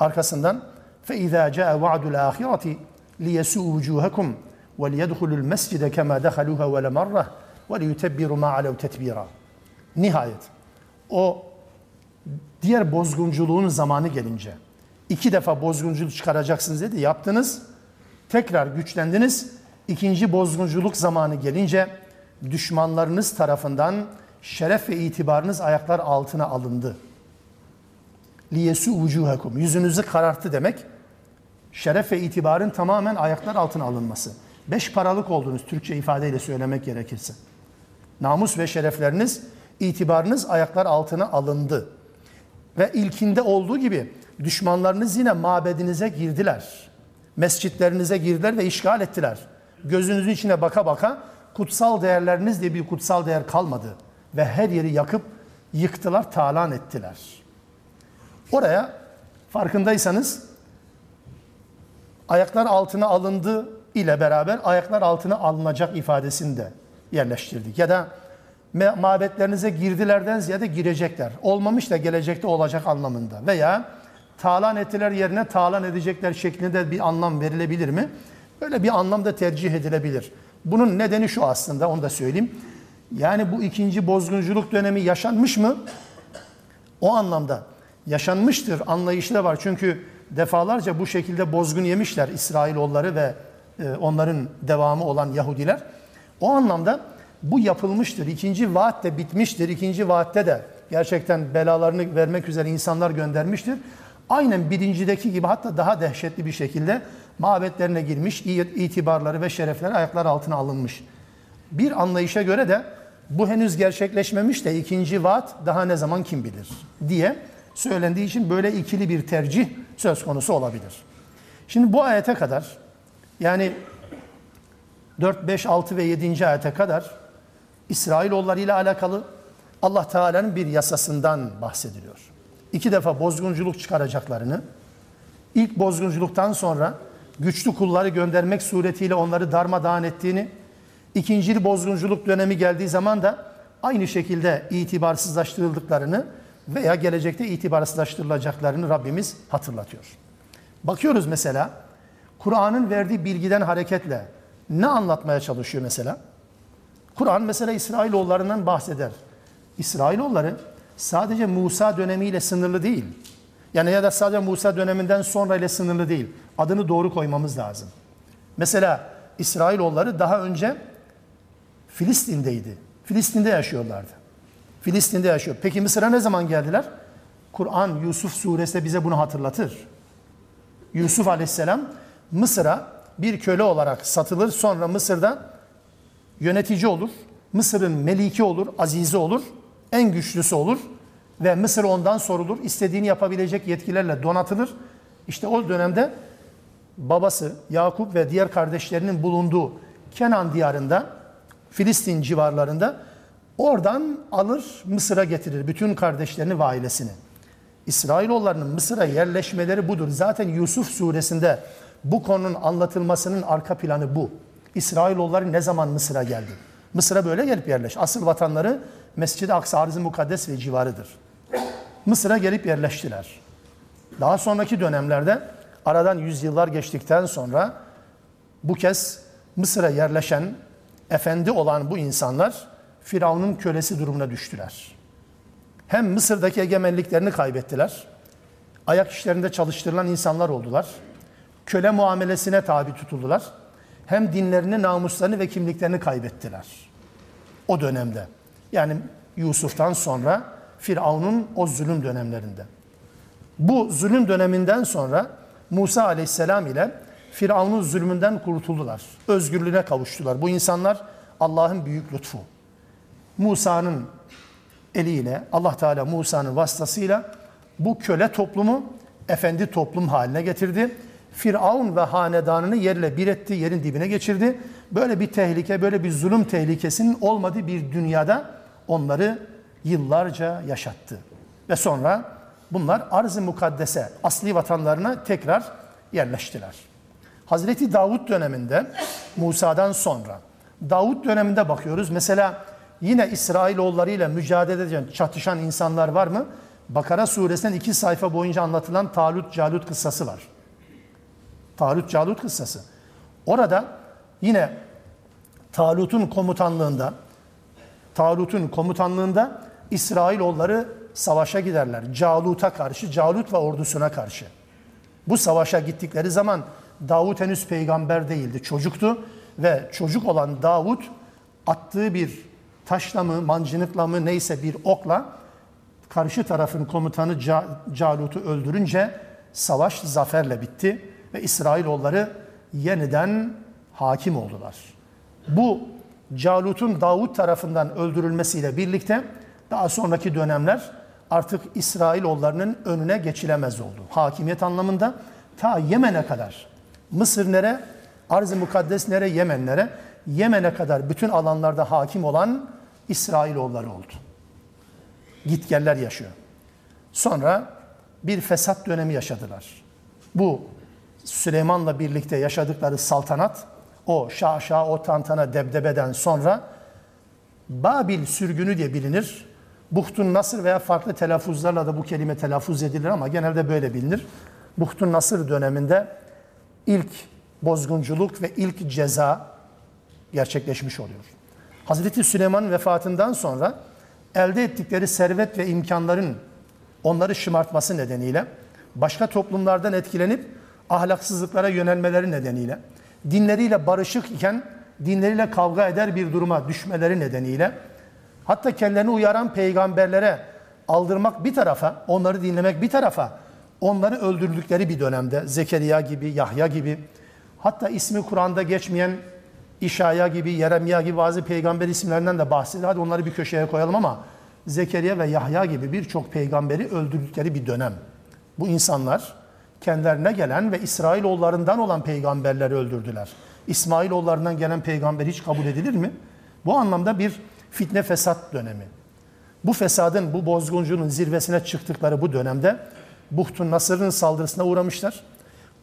Arkasından fe izâ câe va'dul âhireti liyesû vücûhekum ve liyedhulul mescide kemâ dehalûhe ve lemarrah ve liyutebbiru mâ alev tetbîrâ. Nihayet o diğer bozgunculuğun zamanı gelince iki defa bozgunculuk çıkaracaksınız dedi yaptınız tekrar güçlendiniz ikinci bozgunculuk zamanı gelince düşmanlarınız tarafından şeref ve itibarınız ayaklar altına alındı. Liyesu vucuhakum. Yüzünüzü kararttı demek. Şeref ve itibarın tamamen ayaklar altına alınması. Beş paralık oldunuz Türkçe ifadeyle söylemek gerekirse. Namus ve şerefleriniz, itibarınız ayaklar altına alındı. Ve ilkinde olduğu gibi düşmanlarınız yine mabedinize girdiler. Mescitlerinize girdiler ve işgal ettiler. Gözünüzün içine baka baka kutsal değerleriniz diye bir kutsal değer kalmadı. Ve her yeri yakıp yıktılar, talan ettiler. Oraya farkındaysanız ayaklar altına alındı ile beraber ayaklar altına alınacak ifadesini de yerleştirdik. Ya da mabetlerinize girdilerden ziyade girecekler. Olmamış da gelecekte olacak anlamında. Veya talan ettiler yerine talan edecekler şeklinde bir anlam verilebilir mi? Böyle bir anlam da tercih edilebilir. Bunun nedeni şu aslında onu da söyleyeyim. Yani bu ikinci bozgunculuk dönemi yaşanmış mı? O anlamda yaşanmıştır anlayışı da var. Çünkü defalarca bu şekilde bozgun yemişler İsrailoğulları ve e, onların devamı olan Yahudiler. O anlamda bu yapılmıştır. İkinci vaat de bitmiştir. İkinci vaatte de gerçekten belalarını vermek üzere insanlar göndermiştir. Aynen birincideki gibi hatta daha dehşetli bir şekilde mabetlerine girmiş, itibarları ve şerefleri ayaklar altına alınmış. Bir anlayışa göre de bu henüz gerçekleşmemiş de ikinci vaat daha ne zaman kim bilir diye söylendiği için böyle ikili bir tercih söz konusu olabilir. Şimdi bu ayete kadar yani 4, 5, 6 ve 7. ayete kadar İsrailoğulları ile alakalı Allah Teala'nın bir yasasından bahsediliyor. İki defa bozgunculuk çıkaracaklarını, ilk bozgunculuktan sonra güçlü kulları göndermek suretiyle onları darmadağın ettiğini, ikinci bozgunculuk dönemi geldiği zaman da aynı şekilde itibarsızlaştırıldıklarını veya gelecekte itibarsızlaştırılacaklarını Rabbimiz hatırlatıyor. Bakıyoruz mesela Kur'an'ın verdiği bilgiden hareketle ne anlatmaya çalışıyor mesela? Kur'an mesela İsrailoğullarından bahseder. İsrailoğulları sadece Musa dönemiyle sınırlı değil. Yani ya da sadece Musa döneminden sonra ile sınırlı değil. Adını doğru koymamız lazım. Mesela İsrailoğulları daha önce Filistin'deydi. Filistin'de yaşıyorlardı. Filistin'de yaşıyor. Peki Mısır'a ne zaman geldiler? Kur'an Yusuf suresi bize bunu hatırlatır. Yusuf aleyhisselam Mısır'a bir köle olarak satılır. Sonra Mısır'da yönetici olur. Mısır'ın meliki olur, azizi olur, en güçlüsü olur ve Mısır ondan sorulur. İstediğini yapabilecek yetkilerle donatılır. İşte o dönemde babası Yakup ve diğer kardeşlerinin bulunduğu Kenan diyarında, Filistin civarlarında Oradan alır Mısır'a getirir bütün kardeşlerini ve ailesini. İsrailoğullarının Mısır'a yerleşmeleri budur. Zaten Yusuf suresinde bu konunun anlatılmasının arka planı bu. İsrailoğulları ne zaman Mısır'a geldi? Mısır'a böyle gelip yerleş. Asıl vatanları Mescid-i Aksa arz-ı mukaddes ve civarıdır. Mısır'a gelip yerleştiler. Daha sonraki dönemlerde aradan yüzyıllar geçtikten sonra bu kez Mısır'a yerleşen, efendi olan bu insanlar Firavun'un kölesi durumuna düştüler. Hem Mısır'daki egemenliklerini kaybettiler, ayak işlerinde çalıştırılan insanlar oldular, köle muamelesine tabi tutuldular, hem dinlerini, namuslarını ve kimliklerini kaybettiler. O dönemde. Yani Yusuf'tan sonra Firavun'un o zulüm dönemlerinde. Bu zulüm döneminden sonra Musa aleyhisselam ile Firavun'un zulmünden kurtuldular. Özgürlüğüne kavuştular. Bu insanlar Allah'ın büyük lütfu. Musa'nın eliyle, Allah Teala Musa'nın vasıtasıyla bu köle toplumu efendi toplum haline getirdi. Firavun ve hanedanını yerle bir etti, yerin dibine geçirdi. Böyle bir tehlike, böyle bir zulüm tehlikesinin olmadığı bir dünyada onları yıllarca yaşattı. Ve sonra bunlar arz-ı mukaddese, asli vatanlarına tekrar yerleştiler. Hazreti Davut döneminde, Musa'dan sonra, Davut döneminde bakıyoruz. Mesela yine İsrailoğulları ile mücadele eden, çatışan insanlar var mı? Bakara suresinden iki sayfa boyunca anlatılan Talut Calut kıssası var. Talut Calut kıssası. Orada yine Talut'un komutanlığında Talut'un komutanlığında İsrailoğulları savaşa giderler. Calut'a karşı, Calut ve ordusuna karşı. Bu savaşa gittikleri zaman Davut henüz peygamber değildi, çocuktu ve çocuk olan Davut attığı bir taşla mı, mancınıkla mı neyse bir okla karşı tarafın komutanı Calut'u öldürünce savaş zaferle bitti ve İsrailoğulları yeniden hakim oldular. Bu Calut'un Davut tarafından öldürülmesiyle birlikte daha sonraki dönemler artık İsrailoğullarının önüne geçilemez oldu. Hakimiyet anlamında ta Yemen'e kadar. Mısır nere? Arz-ı Mukaddes nere? Yemen nere? Yemen'e kadar bütün alanlarda hakim olan İsrailoğulları oldu. Gitgeller yaşıyor. Sonra bir fesat dönemi yaşadılar. Bu Süleyman'la birlikte yaşadıkları saltanat o şaşa, o tantana, debdebeden sonra Babil sürgünü diye bilinir. Buhtun Nasır veya farklı telaffuzlarla da bu kelime telaffuz edilir ama genelde böyle bilinir. Buhtun Nasır döneminde ilk bozgunculuk ve ilk ceza gerçekleşmiş oluyor. Hazreti Süleyman'ın vefatından sonra elde ettikleri servet ve imkanların onları şımartması nedeniyle başka toplumlardan etkilenip ahlaksızlıklara yönelmeleri nedeniyle dinleriyle barışık iken dinleriyle kavga eder bir duruma düşmeleri nedeniyle hatta kendilerini uyaran peygamberlere aldırmak bir tarafa, onları dinlemek bir tarafa, onları öldürdükleri bir dönemde Zekeriya gibi, Yahya gibi hatta ismi Kur'an'da geçmeyen İşaya gibi, Yeremya gibi bazı peygamber isimlerinden de bahsediyor. Hadi onları bir köşeye koyalım ama Zekeriya ve Yahya gibi birçok peygamberi öldürdükleri bir dönem. Bu insanlar kendilerine gelen ve İsrailoğullarından olan peygamberleri öldürdüler. İsmailoğullarından gelen peygamber hiç kabul edilir mi? Bu anlamda bir fitne fesat dönemi. Bu fesadın, bu bozguncunun zirvesine çıktıkları bu dönemde Buhtun Nasır'ın saldırısına uğramışlar.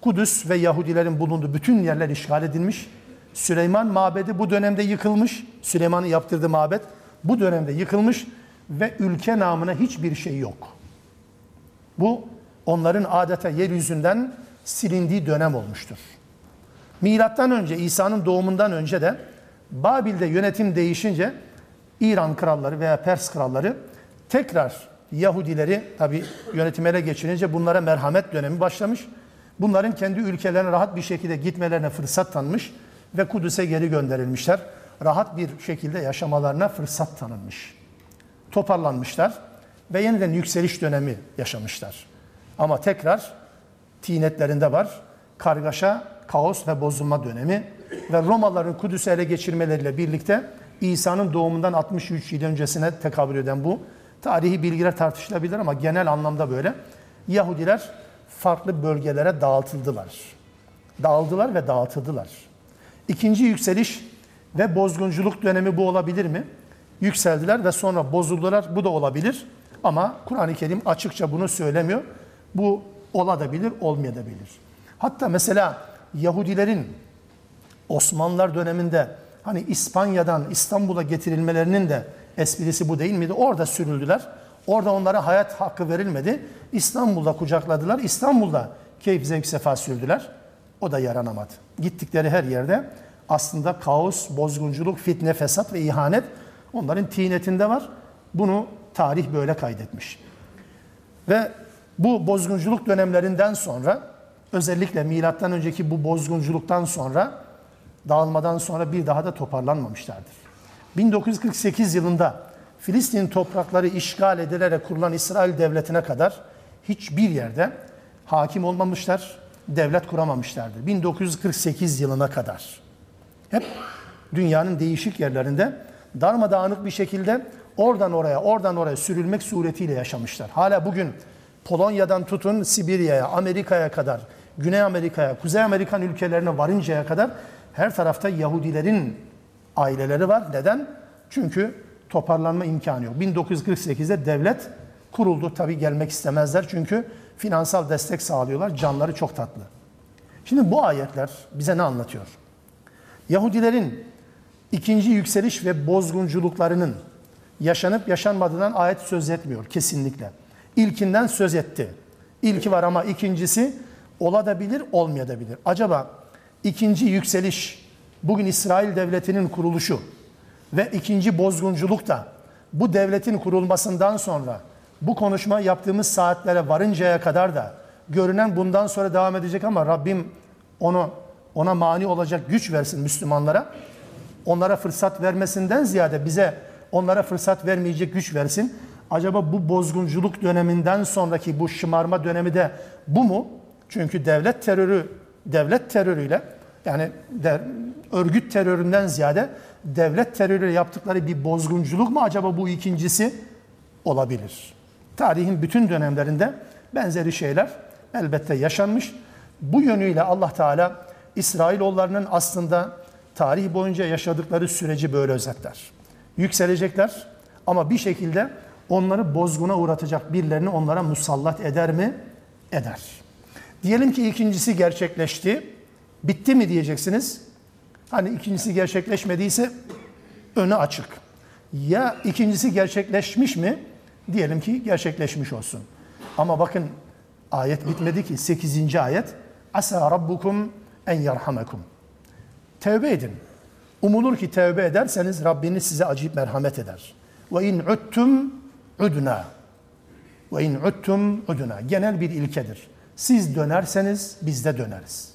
Kudüs ve Yahudilerin bulunduğu bütün yerler işgal edilmiş. Süleyman mabedi bu dönemde yıkılmış. Süleyman'ın yaptırdığı mabet bu dönemde yıkılmış ve ülke namına hiçbir şey yok. Bu onların adeta yeryüzünden silindiği dönem olmuştur. Milattan önce, İsa'nın doğumundan önce de Babil'de yönetim değişince İran kralları veya Pers kralları tekrar Yahudileri tabi yönetim ele geçirince bunlara merhamet dönemi başlamış. Bunların kendi ülkelerine rahat bir şekilde gitmelerine fırsat tanımış ve Kudüs'e geri gönderilmişler. Rahat bir şekilde yaşamalarına fırsat tanınmış. Toparlanmışlar ve yeniden yükseliş dönemi yaşamışlar. Ama tekrar tinetlerinde var. Kargaşa, kaos ve bozulma dönemi ve Romalıların Kudüs'ü ele geçirmeleriyle birlikte İsa'nın doğumundan 63 yıl öncesine tekabül eden bu tarihi bilgiler tartışılabilir ama genel anlamda böyle. Yahudiler farklı bölgelere dağıtıldılar. Dağıldılar ve dağıtıldılar. İkinci yükseliş ve bozgunculuk dönemi bu olabilir mi? yükseldiler ve sonra bozuldular. Bu da olabilir. Ama Kur'an-ı Kerim açıkça bunu söylemiyor. Bu olabilir, olmayabilir. Hatta mesela Yahudilerin Osmanlılar döneminde hani İspanya'dan İstanbul'a getirilmelerinin de esprisi bu değil miydi? Orada sürüldüler. Orada onlara hayat hakkı verilmedi. İstanbul'da kucakladılar. İstanbul'da keyif zevk sefa sürdüler. O da yaranamadı. Gittikleri her yerde aslında kaos, bozgunculuk, fitne, fesat ve ihanet onların tinetinde var. Bunu tarih böyle kaydetmiş. Ve bu bozgunculuk dönemlerinden sonra özellikle milattan önceki bu bozgunculuktan sonra dağılmadan sonra bir daha da toparlanmamışlardır. 1948 yılında Filistin toprakları işgal edilerek kurulan İsrail devletine kadar hiçbir yerde hakim olmamışlar, devlet kuramamışlardır. 1948 yılına kadar. Hep dünyanın değişik yerlerinde darmadağınık bir şekilde oradan oraya, oradan oraya sürülmek suretiyle yaşamışlar. Hala bugün Polonya'dan tutun Sibirya'ya, Amerika'ya kadar, Güney Amerika'ya, Kuzey Amerikan ülkelerine varıncaya kadar her tarafta Yahudilerin aileleri var. Neden? Çünkü toparlanma imkanı yok. 1948'de devlet kuruldu. Tabi gelmek istemezler çünkü finansal destek sağlıyorlar. Canları çok tatlı. Şimdi bu ayetler bize ne anlatıyor? Yahudilerin ikinci yükseliş ve bozgunculuklarının yaşanıp yaşanmadığından ayet söz etmiyor kesinlikle. İlkinden söz etti. İlki var ama ikincisi olabilir, olmayabilir. Acaba ikinci yükseliş, bugün İsrail devletinin kuruluşu ve ikinci bozgunculuk da bu devletin kurulmasından sonra bu konuşma yaptığımız saatlere varıncaya kadar da görünen bundan sonra devam edecek ama Rabbim onu ona mani olacak güç versin Müslümanlara. Onlara fırsat vermesinden ziyade bize onlara fırsat vermeyecek güç versin. Acaba bu bozgunculuk döneminden sonraki bu şımarma dönemi de bu mu? Çünkü devlet terörü devlet terörüyle yani de, örgüt teröründen ziyade devlet terörüyle yaptıkları bir bozgunculuk mu acaba bu ikincisi olabilir? Tarihin bütün dönemlerinde benzeri şeyler elbette yaşanmış. Bu yönüyle Allah Teala İsrailoğullarının aslında tarih boyunca yaşadıkları süreci böyle özetler. Yükselecekler ama bir şekilde onları bozguna uğratacak birilerini onlara musallat eder mi? Eder. Diyelim ki ikincisi gerçekleşti. Bitti mi diyeceksiniz? Hani ikincisi gerçekleşmediyse önü açık. Ya ikincisi gerçekleşmiş mi? Diyelim ki gerçekleşmiş olsun. Ama bakın ayet bitmedi ki 8. ayet. Asa rabbukum en yerhamekum. Tevbe edin. Umulur ki tevbe ederseniz Rabbiniz size acıyıp merhamet eder. Ve in uttum udna. Ve in uttum udna. Genel bir ilkedir. Siz dönerseniz biz de döneriz.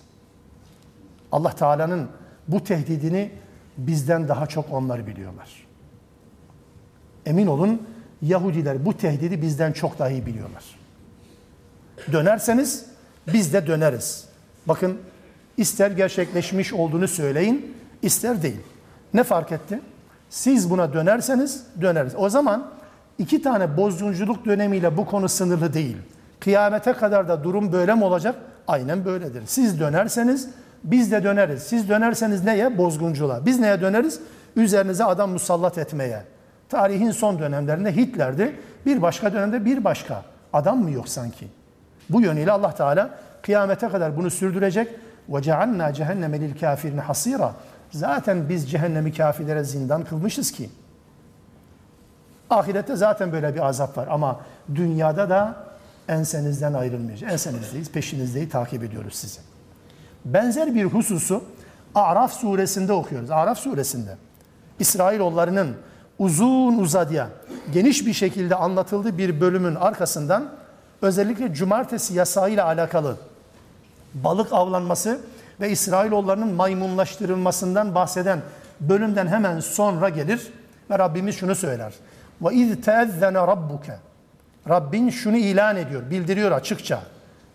Allah Teala'nın bu tehdidini bizden daha çok onlar biliyorlar. Emin olun Yahudiler bu tehdidi bizden çok daha iyi biliyorlar. Dönerseniz biz de döneriz. Bakın ister gerçekleşmiş olduğunu söyleyin, ister değil. Ne fark etti? Siz buna dönerseniz döneriz. O zaman iki tane bozgunculuk dönemiyle bu konu sınırlı değil. Kıyamete kadar da durum böyle mi olacak? Aynen böyledir. Siz dönerseniz biz de döneriz. Siz dönerseniz neye? Bozgunculuğa. Biz neye döneriz? Üzerinize adam musallat etmeye. Tarihin son dönemlerinde Hitler'di. Bir başka dönemde bir başka. Adam mı yok sanki? Bu yönüyle Allah Teala kıyamete kadar bunu sürdürecek. وَجَعَلْنَا cehenneme lil kafirin hasira. Zaten biz cehennemi kafirlere zindan kılmışız ki. Ahirette zaten böyle bir azap var ama dünyada da ensenizden ayrılmayacak. Ensenizdeyiz, peşinizdeyiz, takip ediyoruz sizi. Benzer bir hususu Araf suresinde okuyoruz. Araf suresinde İsrailoğullarının uzun uzadıya geniş bir şekilde anlatıldığı bir bölümün arkasından özellikle cumartesi yasağıyla alakalı balık avlanması ve İsrailoğullarının maymunlaştırılmasından bahseden bölümden hemen sonra gelir ve Rabbimiz şunu söyler. Ve iz teezzene rabbuke. Rabbin şunu ilan ediyor, bildiriyor açıkça.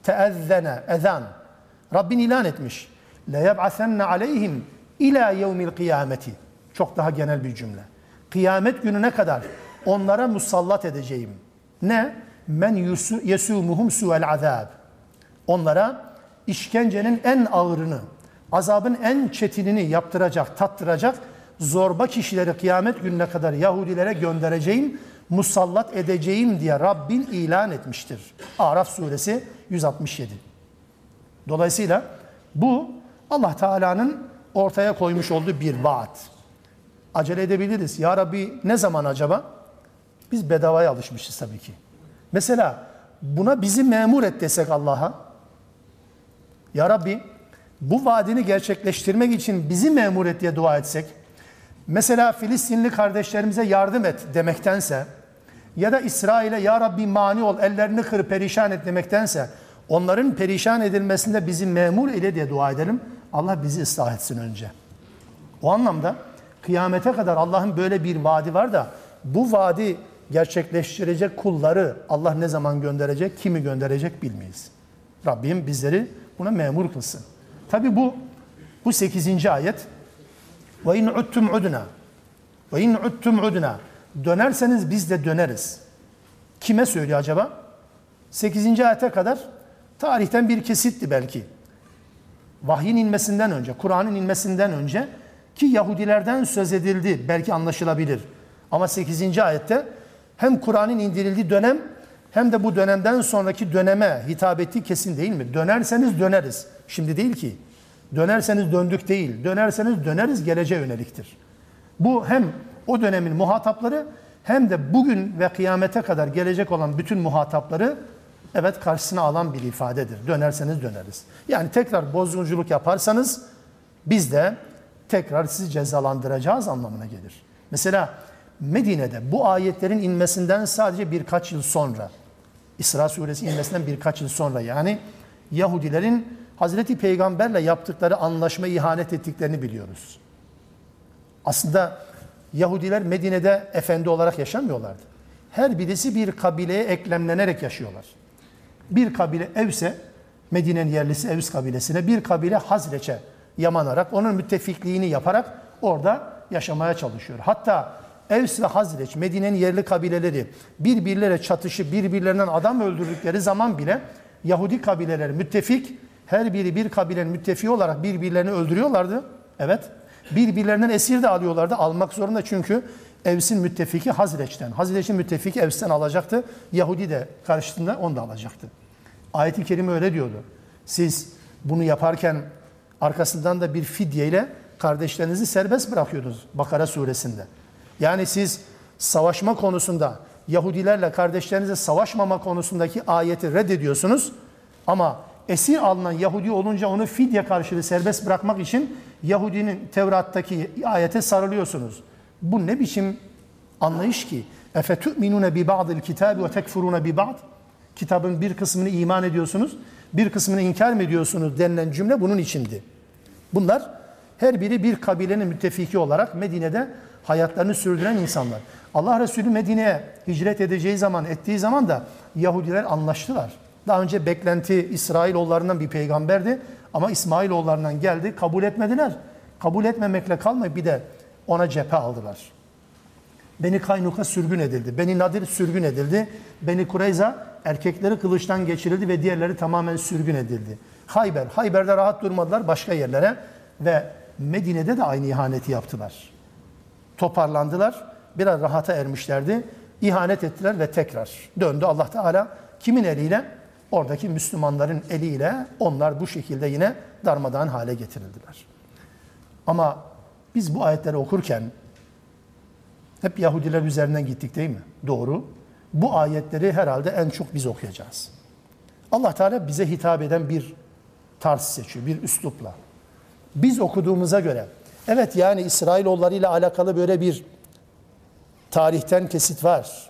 Teezzene, ezan. Rabbin ilan etmiş. Le yeb'asenne aleyhim ila yevmil kıyameti. Çok daha genel bir cümle. Kıyamet gününe kadar onlara musallat edeceğim. Ne? Men yesumuhum su'el azab. Onlara işkencenin en ağırını, azabın en çetinini yaptıracak, tattıracak zorba kişileri kıyamet gününe kadar Yahudilere göndereceğim, musallat edeceğim diye Rabbin ilan etmiştir. Araf suresi 167. Dolayısıyla bu Allah Teala'nın ortaya koymuş olduğu bir vaat. Acele edebiliriz. Ya Rabbi ne zaman acaba? Biz bedavaya alışmışız tabii ki. Mesela buna bizi memur et desek Allah'a. Ya Rabbi bu vaadini gerçekleştirmek için bizi memur et diye dua etsek. Mesela Filistinli kardeşlerimize yardım et demektense ya da İsrail'e ya Rabbi mani ol ellerini kır perişan et demektense onların perişan edilmesinde bizi memur eyle diye dua edelim. Allah bizi ıslah etsin önce. O anlamda kıyamete kadar Allah'ın böyle bir vaadi var da bu vaadi gerçekleştirecek kulları Allah ne zaman gönderecek, kimi gönderecek bilmeyiz. Rabbim bizleri buna memur kılsın. Tabi bu bu 8. ayet ve in uttum udna ve in uttum udna dönerseniz biz de döneriz. Kime söylüyor acaba? 8. ayete kadar tarihten bir kesitti belki. Vahyin inmesinden önce, Kur'an'ın inmesinden önce ki Yahudilerden söz edildi belki anlaşılabilir. Ama 8. ayette hem Kur'an'ın indirildiği dönem hem de bu dönemden sonraki döneme hitap ettiği kesin değil mi? Dönerseniz döneriz. Şimdi değil ki. Dönerseniz döndük değil. Dönerseniz döneriz geleceğe yöneliktir. Bu hem o dönemin muhatapları hem de bugün ve kıyamete kadar gelecek olan bütün muhatapları evet karşısına alan bir ifadedir. Dönerseniz döneriz. Yani tekrar bozgunculuk yaparsanız biz de tekrar sizi cezalandıracağız anlamına gelir. Mesela Medine'de bu ayetlerin inmesinden sadece birkaç yıl sonra İsra suresi inmesinden birkaç yıl sonra yani Yahudilerin Hazreti Peygamberle yaptıkları anlaşma ihanet ettiklerini biliyoruz. Aslında Yahudiler Medine'de efendi olarak yaşamıyorlardı. Her birisi bir kabileye eklemlenerek yaşıyorlar. Bir kabile Evs'e, Medine'nin yerlisi Evs kabilesine, bir kabile Hazreç'e yamanarak, onun müttefikliğini yaparak orada yaşamaya çalışıyor. Hatta Evs ve Hazreç, Medine'nin yerli kabileleri birbirlere çatışı, birbirlerinden adam öldürdükleri zaman bile Yahudi kabileleri müttefik, her biri bir kabilenin müttefiği olarak birbirlerini öldürüyorlardı. Evet. Birbirlerinden esir de alıyorlardı. Almak zorunda çünkü Evs'in müttefiki Hazreç'ten. Hazreç'in müttefiki Evs'ten alacaktı. Yahudi de karşısında onu da alacaktı. Ayet-i Kerime öyle diyordu. Siz bunu yaparken arkasından da bir fidyeyle kardeşlerinizi serbest bırakıyordunuz Bakara suresinde. Yani siz savaşma konusunda Yahudilerle kardeşlerinize savaşmama konusundaki ayeti reddediyorsunuz. Ama esir alınan Yahudi olunca onu fidye karşılığı serbest bırakmak için Yahudinin Tevrat'taki ayete sarılıyorsunuz. Bu ne biçim anlayış ki? Efetü'minune bi ba'dil kitabi ve tekfurune bi ba'd? Kitabın bir kısmını iman ediyorsunuz, bir kısmını inkar mı ediyorsunuz denilen cümle bunun içindi. Bunlar her biri bir kabilenin müttefiki olarak Medine'de hayatlarını sürdüren insanlar. Allah Resulü Medine'ye hicret edeceği zaman, ettiği zaman da Yahudiler anlaştılar. Daha önce beklenti İsrailoğullarından bir peygamberdi ama İsmailoğullarından geldi, kabul etmediler. Kabul etmemekle kalmayıp bir de ona cephe aldılar. Beni Kaynuka sürgün edildi. Beni Nadir sürgün edildi. Beni Kureyza erkekleri kılıçtan geçirildi ve diğerleri tamamen sürgün edildi. Hayber, Hayber'de rahat durmadılar başka yerlere ve Medine'de de aynı ihaneti yaptılar. Toparlandılar, biraz rahata ermişlerdi. İhanet ettiler ve tekrar döndü Allah Teala. Kimin eliyle? Oradaki Müslümanların eliyle onlar bu şekilde yine darmadağın hale getirildiler. Ama biz bu ayetleri okurken hep Yahudiler üzerinden gittik değil mi? Doğru. Bu ayetleri herhalde en çok biz okuyacağız. Allah Teala bize hitap eden bir tarz seçiyor, bir üslupla. Biz okuduğumuza göre, evet yani İsrailoğulları ile alakalı böyle bir tarihten kesit var.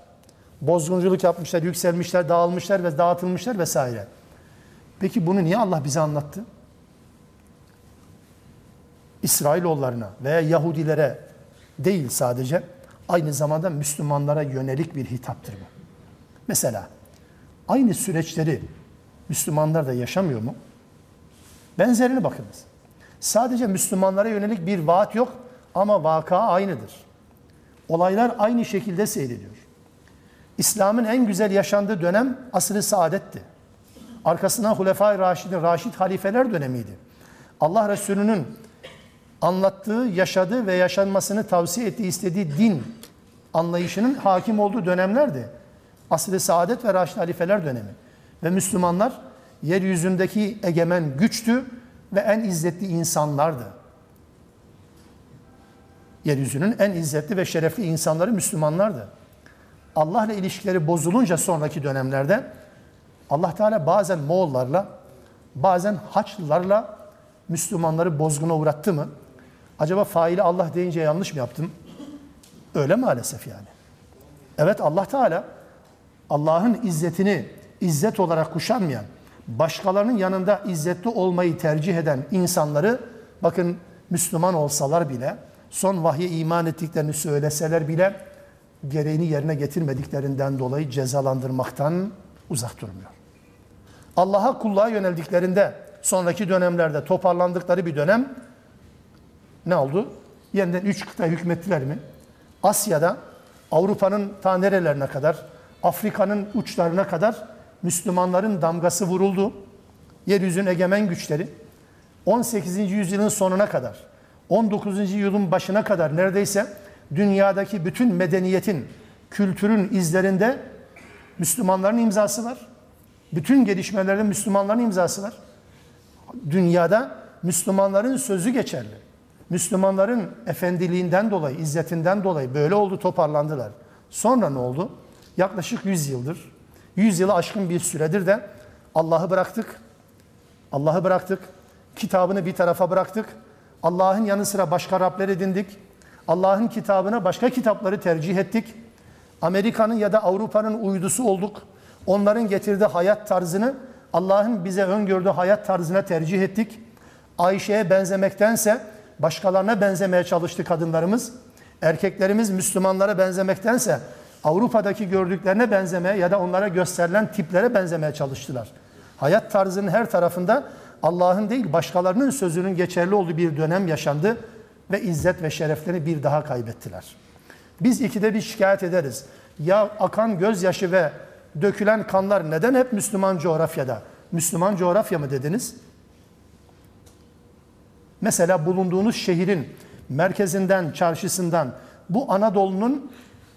Bozgunculuk yapmışlar, yükselmişler, dağılmışlar ve dağıtılmışlar vesaire. Peki bunu niye Allah bize anlattı? İsrailoğullarına veya Yahudilere değil sadece aynı zamanda Müslümanlara yönelik bir hitaptır bu. Mesela aynı süreçleri Müslümanlar da yaşamıyor mu? Benzerini bakınız. Sadece Müslümanlara yönelik bir vaat yok ama vaka aynıdır. Olaylar aynı şekilde seyrediyor. İslam'ın en güzel yaşandığı dönem asr-ı saadetti. Arkasından Hulefai Raşid'in, Raşid halifeler dönemiydi. Allah Resulü'nün anlattığı, yaşadığı ve yaşanmasını tavsiye ettiği, istediği din anlayışının hakim olduğu dönemlerdi. Asr-ı Saadet ve Raşid Halifeler dönemi. Ve Müslümanlar yeryüzündeki egemen güçtü ve en izzetli insanlardı. Yeryüzünün en izzetli ve şerefli insanları Müslümanlardı. Allah ile ilişkileri bozulunca sonraki dönemlerde Allah Teala bazen Moğollarla, bazen Haçlılarla Müslümanları bozguna uğrattı mı? Acaba faili Allah deyince yanlış mı yaptım? Öyle maalesef yani. Evet Allah Teala Allah'ın izzetini izzet olarak kuşanmayan, başkalarının yanında izzetli olmayı tercih eden insanları bakın Müslüman olsalar bile, son vahye iman ettiklerini söyleseler bile gereğini yerine getirmediklerinden dolayı cezalandırmaktan uzak durmuyor. Allah'a kulluğa yöneldiklerinde sonraki dönemlerde toparlandıkları bir dönem ne oldu? Yeniden üç kıta hükmettiler mi? Asya'da Avrupa'nın ta nerelerine kadar, Afrika'nın uçlarına kadar Müslümanların damgası vuruldu. Yeryüzünün egemen güçleri 18. yüzyılın sonuna kadar, 19. yüzyılın başına kadar neredeyse dünyadaki bütün medeniyetin, kültürün izlerinde Müslümanların imzası var. Bütün gelişmelerde Müslümanların imzası var. Dünyada Müslümanların sözü geçerli. Müslümanların efendiliğinden dolayı, izzetinden dolayı böyle oldu, toparlandılar. Sonra ne oldu? Yaklaşık 100 yıldır, 100 yılı aşkın bir süredir de Allah'ı bıraktık. Allah'ı bıraktık. Kitabını bir tarafa bıraktık. Allah'ın yanı sıra başka Rabler edindik. Allah'ın kitabına başka kitapları tercih ettik. Amerika'nın ya da Avrupa'nın uydusu olduk. Onların getirdiği hayat tarzını Allah'ın bize öngördüğü hayat tarzına tercih ettik. Ayşe'ye benzemektense başkalarına benzemeye çalıştı kadınlarımız. Erkeklerimiz Müslümanlara benzemektense Avrupa'daki gördüklerine benzemeye ya da onlara gösterilen tiplere benzemeye çalıştılar. Hayat tarzının her tarafında Allah'ın değil başkalarının sözünün geçerli olduğu bir dönem yaşandı ve izzet ve şereflerini bir daha kaybettiler. Biz ikide bir şikayet ederiz. Ya akan gözyaşı ve dökülen kanlar neden hep Müslüman coğrafyada? Müslüman coğrafya mı dediniz? Mesela bulunduğunuz şehrin merkezinden, çarşısından bu Anadolu'nun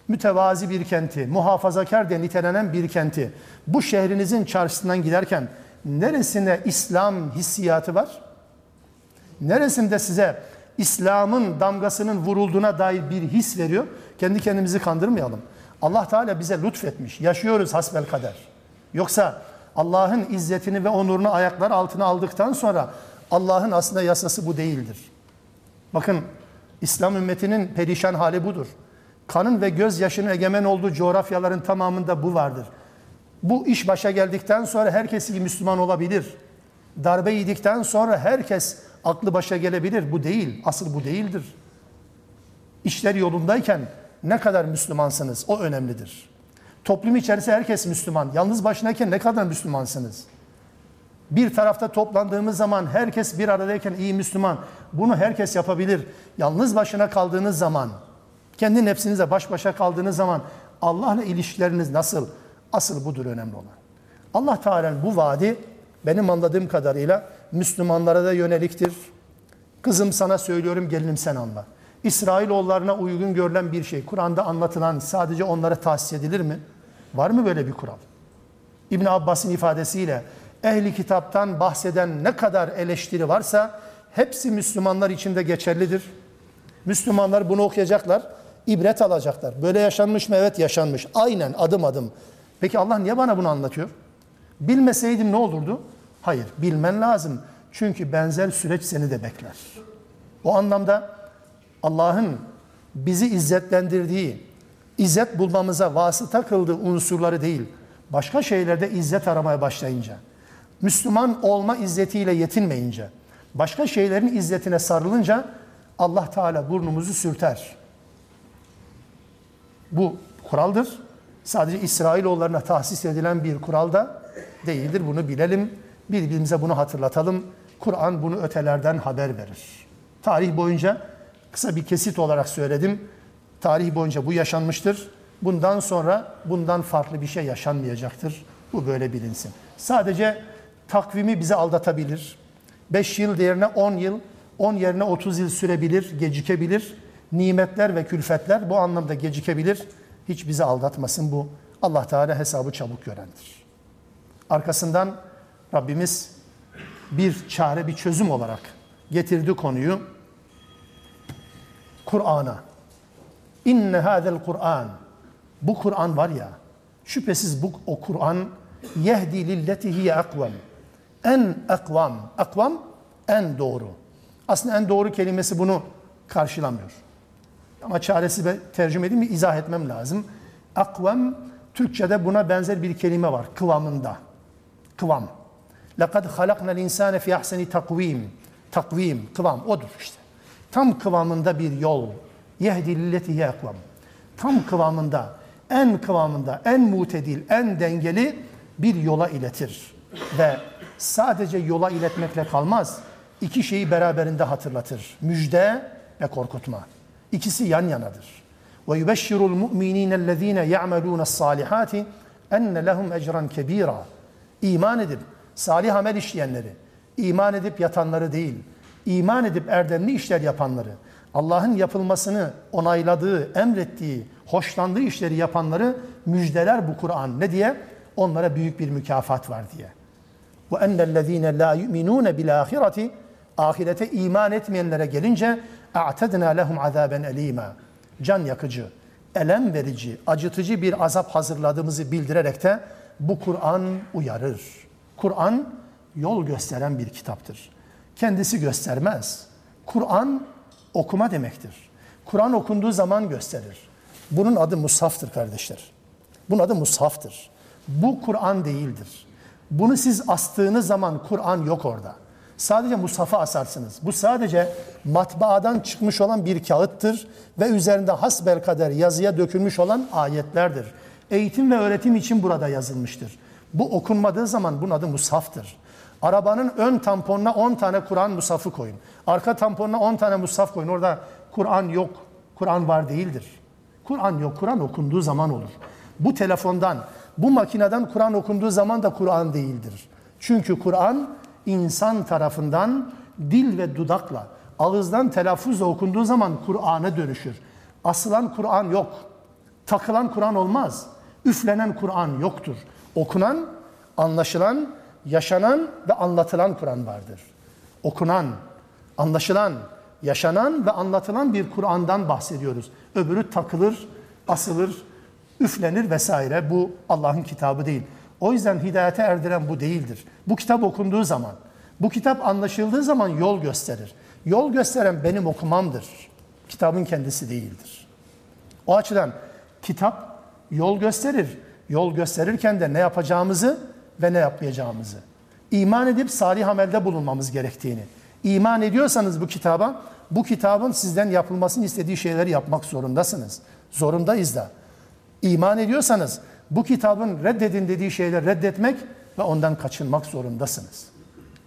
mütevazi bir kenti, muhafazakar diye nitelenen bir kenti. Bu şehrinizin çarşısından giderken neresinde İslam hissiyatı var? Neresinde size İslam'ın damgasının vurulduğuna dair bir his veriyor? Kendi kendimizi kandırmayalım. Allah Teala bize lütfetmiş. Yaşıyoruz hasbel kader. Yoksa Allah'ın izzetini ve onurunu ayaklar altına aldıktan sonra Allah'ın aslında yasası bu değildir. Bakın İslam ümmetinin perişan hali budur. Kanın ve gözyaşının egemen olduğu coğrafyaların tamamında bu vardır. Bu iş başa geldikten sonra herkes Müslüman olabilir. Darbe yedikten sonra herkes aklı başa gelebilir. Bu değil. Asıl bu değildir. İşler yolundayken ne kadar Müslümansınız o önemlidir. Toplum içerisinde herkes Müslüman. Yalnız başınayken ne kadar Müslümansınız? Bir tarafta toplandığımız zaman herkes bir aradayken iyi Müslüman. Bunu herkes yapabilir. Yalnız başına kaldığınız zaman, kendi nefsinize baş başa kaldığınız zaman Allah'la ilişkileriniz nasıl? Asıl budur önemli olan. Allah Teala'nın bu vaadi benim anladığım kadarıyla Müslümanlara da yöneliktir. Kızım sana söylüyorum gelinim sen anla. İsrailoğullarına uygun görülen bir şey. Kur'an'da anlatılan sadece onlara tahsis edilir mi? Var mı böyle bir kural? İbn Abbas'ın ifadesiyle ehli kitaptan bahseden ne kadar eleştiri varsa hepsi Müslümanlar için de geçerlidir. Müslümanlar bunu okuyacaklar, ibret alacaklar. Böyle yaşanmış mı? Evet yaşanmış. Aynen adım adım. Peki Allah niye bana bunu anlatıyor? Bilmeseydim ne olurdu? Hayır, bilmen lazım. Çünkü benzer süreç seni de bekler. O anlamda Allah'ın bizi izzetlendirdiği, izzet bulmamıza vasıta kıldığı unsurları değil, başka şeylerde izzet aramaya başlayınca, Müslüman olma izzetiyle yetinmeyince, başka şeylerin izzetine sarılınca Allah Teala burnumuzu sürter. Bu kuraldır. Sadece İsrailoğullarına tahsis edilen bir kural da değildir. Bunu bilelim. Birbirimize bunu hatırlatalım. Kur'an bunu ötelerden haber verir. Tarih boyunca kısa bir kesit olarak söyledim. Tarih boyunca bu yaşanmıştır. Bundan sonra bundan farklı bir şey yaşanmayacaktır. Bu böyle bilinsin. Sadece takvimi bizi aldatabilir. 5 yıl yerine 10 yıl, 10 yerine 30 yıl sürebilir, gecikebilir. Nimetler ve külfetler bu anlamda gecikebilir. Hiç bizi aldatmasın bu. Allah Teala hesabı çabuk görendir. Arkasından Rabbimiz bir çare, bir çözüm olarak getirdi konuyu Kur'an'a. İnne hadel Kur'an. Bu Kur'an var ya, şüphesiz bu o Kur'an yehdi lilleti hiye akvam. En akvam. Akvam en doğru. Aslında en doğru kelimesi bunu karşılamıyor. Ama çaresi ben tercüme edeyim mi izah etmem lazım. Akvam Türkçe'de buna benzer bir kelime var kıvamında. Kıvam. لَقَدْ خَلَقْنَا الْاِنْسَانَ فِي اَحْسَنِ takvim. Takvim, kıvam odur işte. Tam kıvamında bir yol. Yehdi lilleti yakvam. Tam kıvamında, en kıvamında, en mutedil, en dengeli bir yola iletir. Ve sadece yola iletmekle kalmaz. İki şeyi beraberinde hatırlatır. Müjde ve korkutma. İkisi yan yanadır. Ve yubeşşirul mu'minîne ellezîne ya'melûne s-sâlihâti enne lehum ecran kebîrâ. İman edip salih amel işleyenleri, iman edip yatanları değil, iman edip erdemli işler yapanları, Allah'ın yapılmasını onayladığı, emrettiği, hoşlandığı işleri yapanları müjdeler bu Kur'an. Ne diye? Onlara büyük bir mükafat var diye. Ennellezîne lâ yu'minûne bil âhireti ahirete iman etmeyenlere gelince a'tedna lehum azaben elîmâ. Can yakıcı, elem verici, acıtıcı bir azap hazırladığımızı bildirerek de bu Kur'an uyarır. Kur'an yol gösteren bir kitaptır. Kendisi göstermez. Kur'an okuma demektir. Kur'an okunduğu zaman gösterir. Bunun adı mushaftır kardeşler. Bunun adı mushaftır. Bu Kur'an değildir. Bunu siz astığınız zaman Kur'an yok orada. Sadece mushafa asarsınız. Bu sadece matbaadan çıkmış olan bir kağıttır ve üzerinde hasbel kader yazıya dökülmüş olan ayetlerdir. Eğitim ve öğretim için burada yazılmıştır. Bu okunmadığı zaman bunun adı mushaftır. Arabanın ön tamponuna 10 tane Kur'an musafı koyun. Arka tamponuna 10 tane musaf koyun. Orada Kur'an yok. Kur'an var değildir. Kur'an yok. Kur'an okunduğu zaman olur. Bu telefondan, bu makineden Kur'an okunduğu zaman da Kur'an değildir. Çünkü Kur'an insan tarafından dil ve dudakla, ağızdan telaffuzla okunduğu zaman Kur'an'a dönüşür. Asılan Kur'an yok. Takılan Kur'an olmaz. Üflenen Kur'an yoktur. Okunan, anlaşılan, yaşanan ve anlatılan Kur'an vardır. Okunan, anlaşılan, yaşanan ve anlatılan bir Kur'an'dan bahsediyoruz. Öbürü takılır, asılır, üflenir vesaire. Bu Allah'ın kitabı değil. O yüzden hidayete erdiren bu değildir. Bu kitap okunduğu zaman, bu kitap anlaşıldığı zaman yol gösterir. Yol gösteren benim okumamdır. Kitabın kendisi değildir. O açıdan kitap yol gösterir. Yol gösterirken de ne yapacağımızı ve ne yapmayacağımızı. İman edip salih amelde bulunmamız gerektiğini. İman ediyorsanız bu kitaba, bu kitabın sizden yapılmasını istediği şeyleri yapmak zorundasınız. Zorundayız da. İman ediyorsanız bu kitabın reddedin dediği şeyleri reddetmek ve ondan kaçınmak zorundasınız.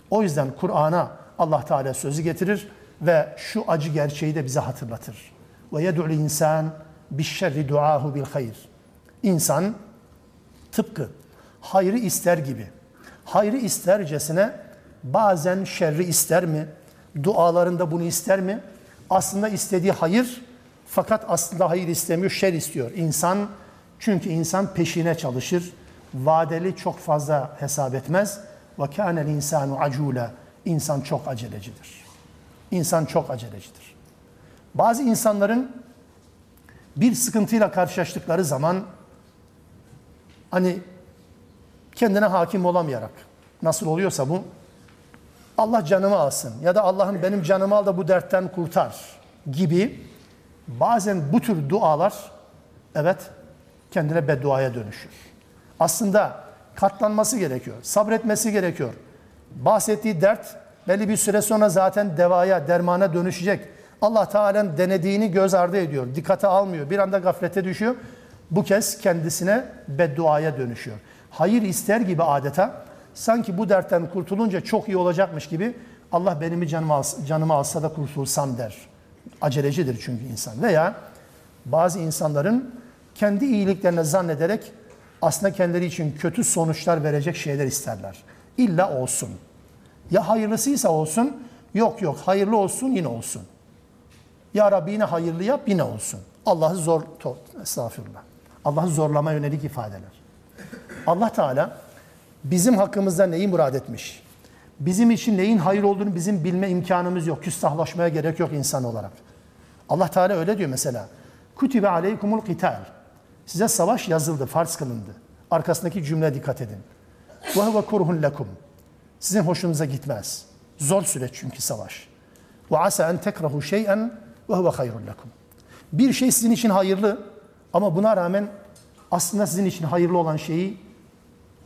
O yüzden Kur'an'a Allah Teala sözü getirir ve şu acı gerçeği de bize hatırlatır. Ve yed'ul insan bişşerri duahu bil hayr. İnsan tıpkı hayrı ister gibi, hayrı istercesine bazen şerri ister mi? Dualarında bunu ister mi? Aslında istediği hayır fakat aslında hayır istemiyor, şer istiyor. İnsan çünkü insan peşine çalışır. Vadeli çok fazla hesap etmez. Ve kânel insanu acûle. İnsan çok acelecidir. İnsan çok acelecidir. Bazı insanların bir sıkıntıyla karşılaştıkları zaman hani kendine hakim olamayarak nasıl oluyorsa bu Allah canımı alsın ya da Allah'ım benim canımı al da bu dertten kurtar gibi bazen bu tür dualar evet kendine bedduaya dönüşür. Aslında katlanması gerekiyor, sabretmesi gerekiyor. Bahsettiği dert belli bir süre sonra zaten devaya, dermana dönüşecek. Allah Teala'nın denediğini göz ardı ediyor, dikkate almıyor, bir anda gaflete düşüyor. Bu kez kendisine bedduaya dönüşüyor. Hayır ister gibi adeta, sanki bu dertten kurtulunca çok iyi olacakmış gibi Allah benim canımı, alsa, canımı alsa da kurtulsam der. Acelecidir çünkü insan. Veya bazı insanların kendi iyiliklerine zannederek aslında kendileri için kötü sonuçlar verecek şeyler isterler. İlla olsun. Ya hayırlısıysa olsun Yok yok hayırlı olsun yine olsun. Ya Rabbi yine hayırlı yap yine olsun. Allah'ı zor, to- estağfurullah. Allah'ı zorlama yönelik ifadeler. Allah Teala bizim hakkımızda neyi murad etmiş? Bizim için neyin hayır olduğunu bizim bilme imkanımız yok. Küstahlaşmaya gerek yok insan olarak. Allah Teala öyle diyor mesela. Kutibe aleykumul qital. Size savaş yazıldı, farz kılındı. Arkasındaki cümle dikkat edin. Ve huve kurhun lekum. Sizin hoşunuza gitmez. Zor süreç çünkü savaş. Ve asa en tekrahu şey'en ve huve hayrun lekum. Bir şey sizin için hayırlı ama buna rağmen aslında sizin için hayırlı olan şeyi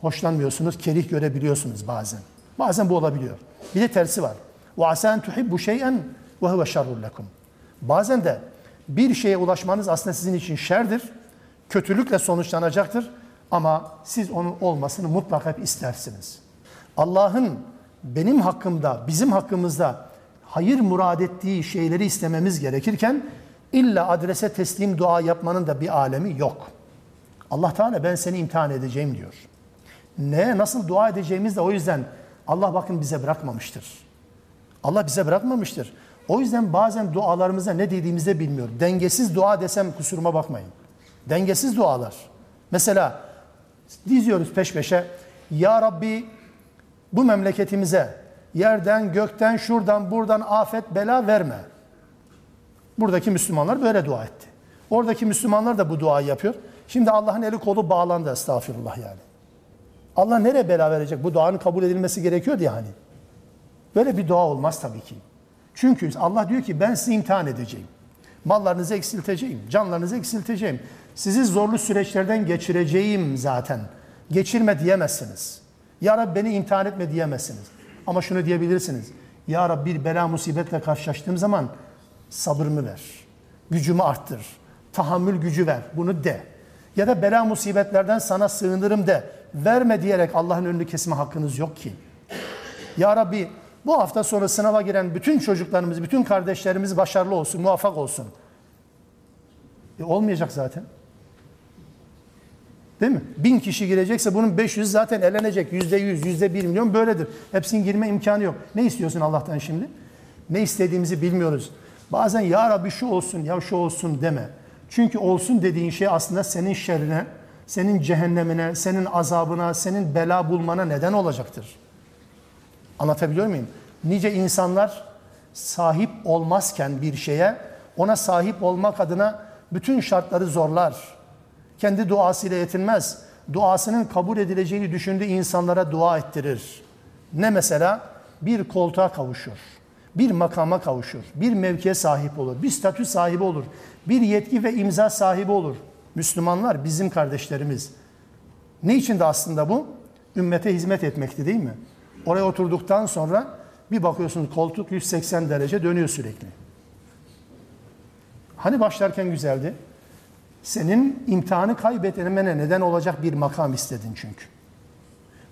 hoşlanmıyorsunuz, kerih görebiliyorsunuz bazen. Bazen bu olabiliyor. Bir de tersi var. Tuhibbu şey'en ve huve şerrun lekum. Bazen de bir şeye ulaşmanız aslında sizin için şerdir, kötülükle sonuçlanacaktır ama siz onun olmasını mutlaka istersiniz. Allah'ın benim hakkımda, bizim hakkımızda hayır murad ettiği şeyleri istememiz gerekirken illa adrese teslim dua yapmanın da bir alemi yok. Allah Teala ben seni imtihan edeceğim diyor. Ne, nasıl dua edeceğimiz de o yüzden Allah bakın bize bırakmamıştır. Allah bize bırakmamıştır. O yüzden bazen dualarımıza ne dediğimizi de bilmiyorum. Dengesiz dua desem kusuruma bakmayın. Dengesiz dualar. Mesela diziyoruz peş peşe. Ya Rabbi bu memleketimize yerden, gökten, şuradan, buradan afet, bela verme. Buradaki Müslümanlar böyle dua etti. Oradaki Müslümanlar da bu duayı yapıyor. Şimdi Allah'ın eli kolu bağlandı estağfirullah yani. Allah nereye bela verecek? Bu duanın kabul edilmesi gerekiyor diye hani. Böyle bir dua olmaz tabii ki. Çünkü Allah diyor ki ben sizi imtihan edeceğim. Mallarınızı eksilteceğim, canlarınızı eksilteceğim. Sizi zorlu süreçlerden geçireceğim zaten. Geçirme diyemezsiniz. Ya Rabbi beni imtihan etme diyemezsiniz. Ama şunu diyebilirsiniz. Ya Rabbi bir bela musibetle karşılaştığım zaman sabrımı ver. Gücümü arttır. Tahammül gücü ver. Bunu de. Ya da bela musibetlerden sana sığınırım de. Verme diyerek Allah'ın önünü kesme hakkınız yok ki. Ya Rabbi bu hafta sonu sınava giren bütün çocuklarımız, bütün kardeşlerimiz başarılı olsun, muvaffak olsun. E olmayacak zaten. Değil mi? Bin kişi girecekse bunun 500 zaten elenecek. Yüzde yüz, yüzde bir milyon böyledir. Hepsinin girme imkanı yok. Ne istiyorsun Allah'tan şimdi? Ne istediğimizi bilmiyoruz. Bazen ya Rabbi şu olsun, ya şu olsun deme. Çünkü olsun dediğin şey aslında senin şerrine, senin cehennemine, senin azabına, senin bela bulmana neden olacaktır. Anlatabiliyor muyum? Nice insanlar sahip olmazken bir şeye ona sahip olmak adına bütün şartları zorlar. Kendi duasıyla yetinmez. Duasının kabul edileceğini düşündüğü insanlara dua ettirir. Ne mesela? Bir koltuğa kavuşur. Bir makama kavuşur. Bir mevkiye sahip olur. Bir statü sahibi olur. Bir yetki ve imza sahibi olur. Müslümanlar bizim kardeşlerimiz. Ne için de aslında bu? Ümmete hizmet etmekti değil mi? Oraya oturduktan sonra bir bakıyorsunuz koltuk 180 derece dönüyor sürekli. Hani başlarken güzeldi? Senin imtihanı kaybetmene neden olacak bir makam istedin çünkü.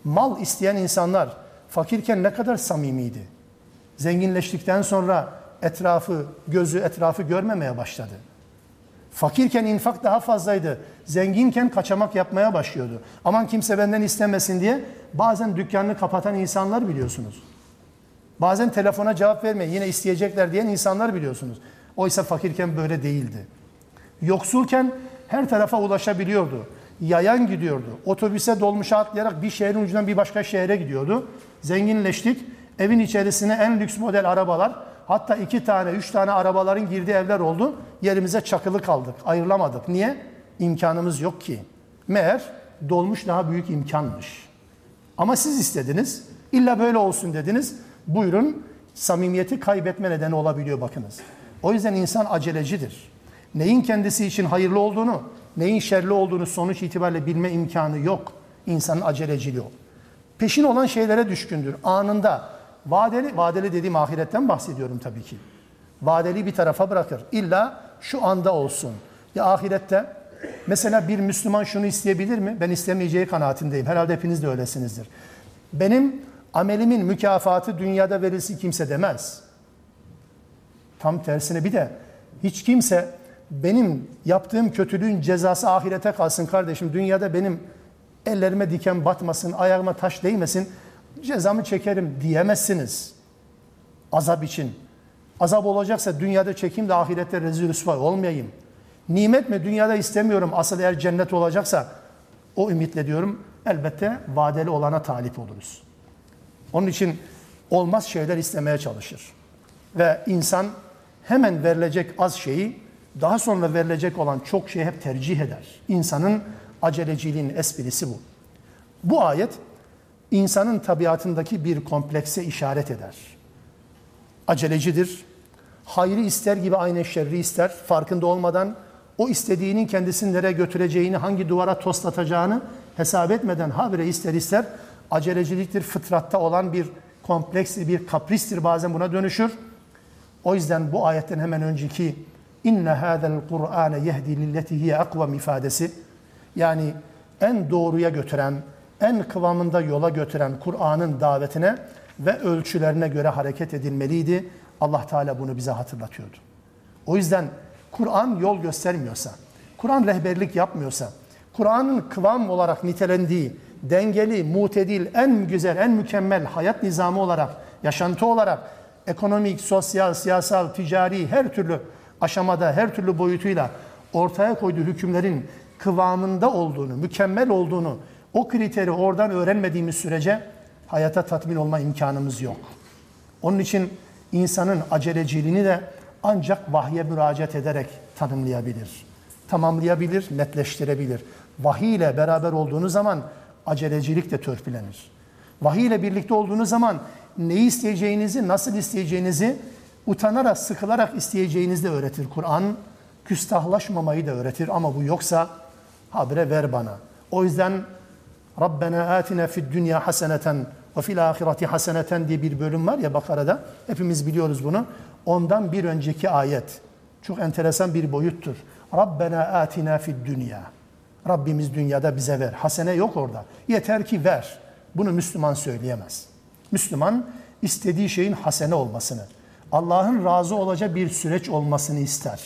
Mal isteyen insanlar fakirken ne kadar samimiydi. Zenginleştikten sonra etrafı, gözü etrafı görmemeye başladı. Fakirken infak daha fazlaydı. Zenginken kaçamak yapmaya başlıyordu. Aman kimse benden istemesin diye bazen dükkanını kapatan insanlar biliyorsunuz. Bazen telefona cevap vermeyin yine isteyecekler diyen insanlar biliyorsunuz. Oysa fakirken böyle değildi. Yoksulken her tarafa ulaşabiliyordu. Yayan gidiyordu. Otobüse dolmuşa atlayarak bir şehrin ucundan bir başka şehre gidiyordu. Zenginleştik. Evin içerisine en lüks model arabalar, hatta iki tane, üç tane arabaların girdiği evler oldu. Yerimize çakılı kaldık, ayrılamadık. Niye? İmkanımız yok ki. Meğer dolmuş daha büyük imkanmış. Ama siz istediniz, illa böyle olsun dediniz. Buyurun, samimiyeti kaybetme nedeni olabiliyor bakınız. O yüzden insan acelecidir. Neyin kendisi için hayırlı olduğunu, neyin şerli olduğunu sonuç itibariyle bilme imkanı yok. İnsanın aceleciliği o. Peşin olan şeylere düşkündür. Anında vadeli, vadeli dediğim ahiretten bahsediyorum tabii ki. Vadeli bir tarafa bırakır. İlla şu anda olsun. Ya ahirette mesela bir Müslüman şunu isteyebilir mi? Ben istemeyeceği kanaatindeyim. Herhalde hepiniz de öylesinizdir. Benim amelimin mükafatı dünyada verilsin kimse demez. Tam tersine bir de hiç kimse benim yaptığım kötülüğün cezası ahirete kalsın kardeşim. Dünyada benim ellerime diken batmasın, ayağıma taş değmesin, cezamı çekerim diyemezsiniz. Azap için. Azap olacaksa dünyada çekeyim de ahirette rezil rüsva olmayayım. Nimet mi dünyada istemiyorum. Asıl eğer cennet olacaksa o ümitle diyorum elbette vadeli olana talip oluruz. Onun için olmaz şeyler istemeye çalışır. Ve insan hemen verilecek az şeyi daha sonra verilecek olan çok şeyi hep tercih eder. İnsanın aceleciliğinin esprisi bu. Bu ayet insanın tabiatındaki bir komplekse işaret eder. Acelecidir. Hayrı ister gibi aynı şerri ister. Farkında olmadan o istediğinin kendisini nereye götüreceğini, hangi duvara toslatacağını hesap etmeden habire ister ister aceleciliktir. Fıtratta olan bir komplekstir, bir kapristir bazen buna dönüşür. O yüzden bu ayetten hemen önceki inne hâzel Kur'âne yehdi lilleti hiye akvam ifadesi yani en doğruya götüren, en kıvamında yola götüren Kur'an'ın davetine ve ölçülerine göre hareket edilmeliydi. Allah Teala bunu bize hatırlatıyordu. O yüzden Kur'an yol göstermiyorsa, Kur'an rehberlik yapmıyorsa, Kur'an'ın kıvam olarak nitelendiği, dengeli, mutedil, en güzel, en mükemmel hayat nizamı olarak, yaşantı olarak, ekonomik, sosyal, siyasal, ticari her türlü aşamada, her türlü boyutuyla ortaya koyduğu hükümlerin kıvamında olduğunu, mükemmel olduğunu, o kriteri oradan öğrenmediğimiz sürece hayata tatmin olma imkanımız yok. Onun için insanın aceleciliğini de ancak vahye müracaat ederek tanımlayabilir. Tamamlayabilir, netleştirebilir. Vahiy ile beraber olduğunuz zaman acelecilik de törpülenir. Vahiy ile birlikte olduğunuz zaman neyi isteyeceğinizi, nasıl isteyeceğinizi utanarak, sıkılarak isteyeceğinizi de öğretir Kur'an. Küstahlaşmamayı da öğretir ama bu yoksa habire ver bana. O yüzden Rabbena atina fid dünya haseneten ve fil ahireti haseneten diye bir bölüm var ya Bakara'da. Hepimiz biliyoruz bunu. Ondan bir önceki ayet. Çok enteresan bir boyuttur. Rabbena atina fid dünya. Rabbimiz dünyada bize ver. Hasene yok orada. Yeter ki ver. Bunu Müslüman söyleyemez. Müslüman istediği şeyin hasene olmasını, Allah'ın razı olacağı bir süreç olmasını ister.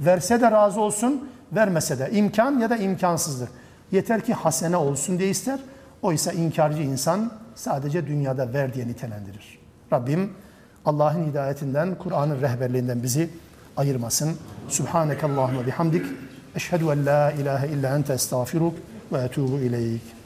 Verse de razı olsun, vermese de imkan ya da imkansızlık. Yeter ki hasene olsun diye ister. Oysa inkarcı insan sadece dünyada ver diye nitelendirir. Rabbim Allah'ın hidayetinden, Kur'an'ın rehberliğinden bizi ayırmasın. Subhaneke Allahümme bihamdik. Eşhedü en la ilahe illa ente estağfiruk ve etubu ileyk.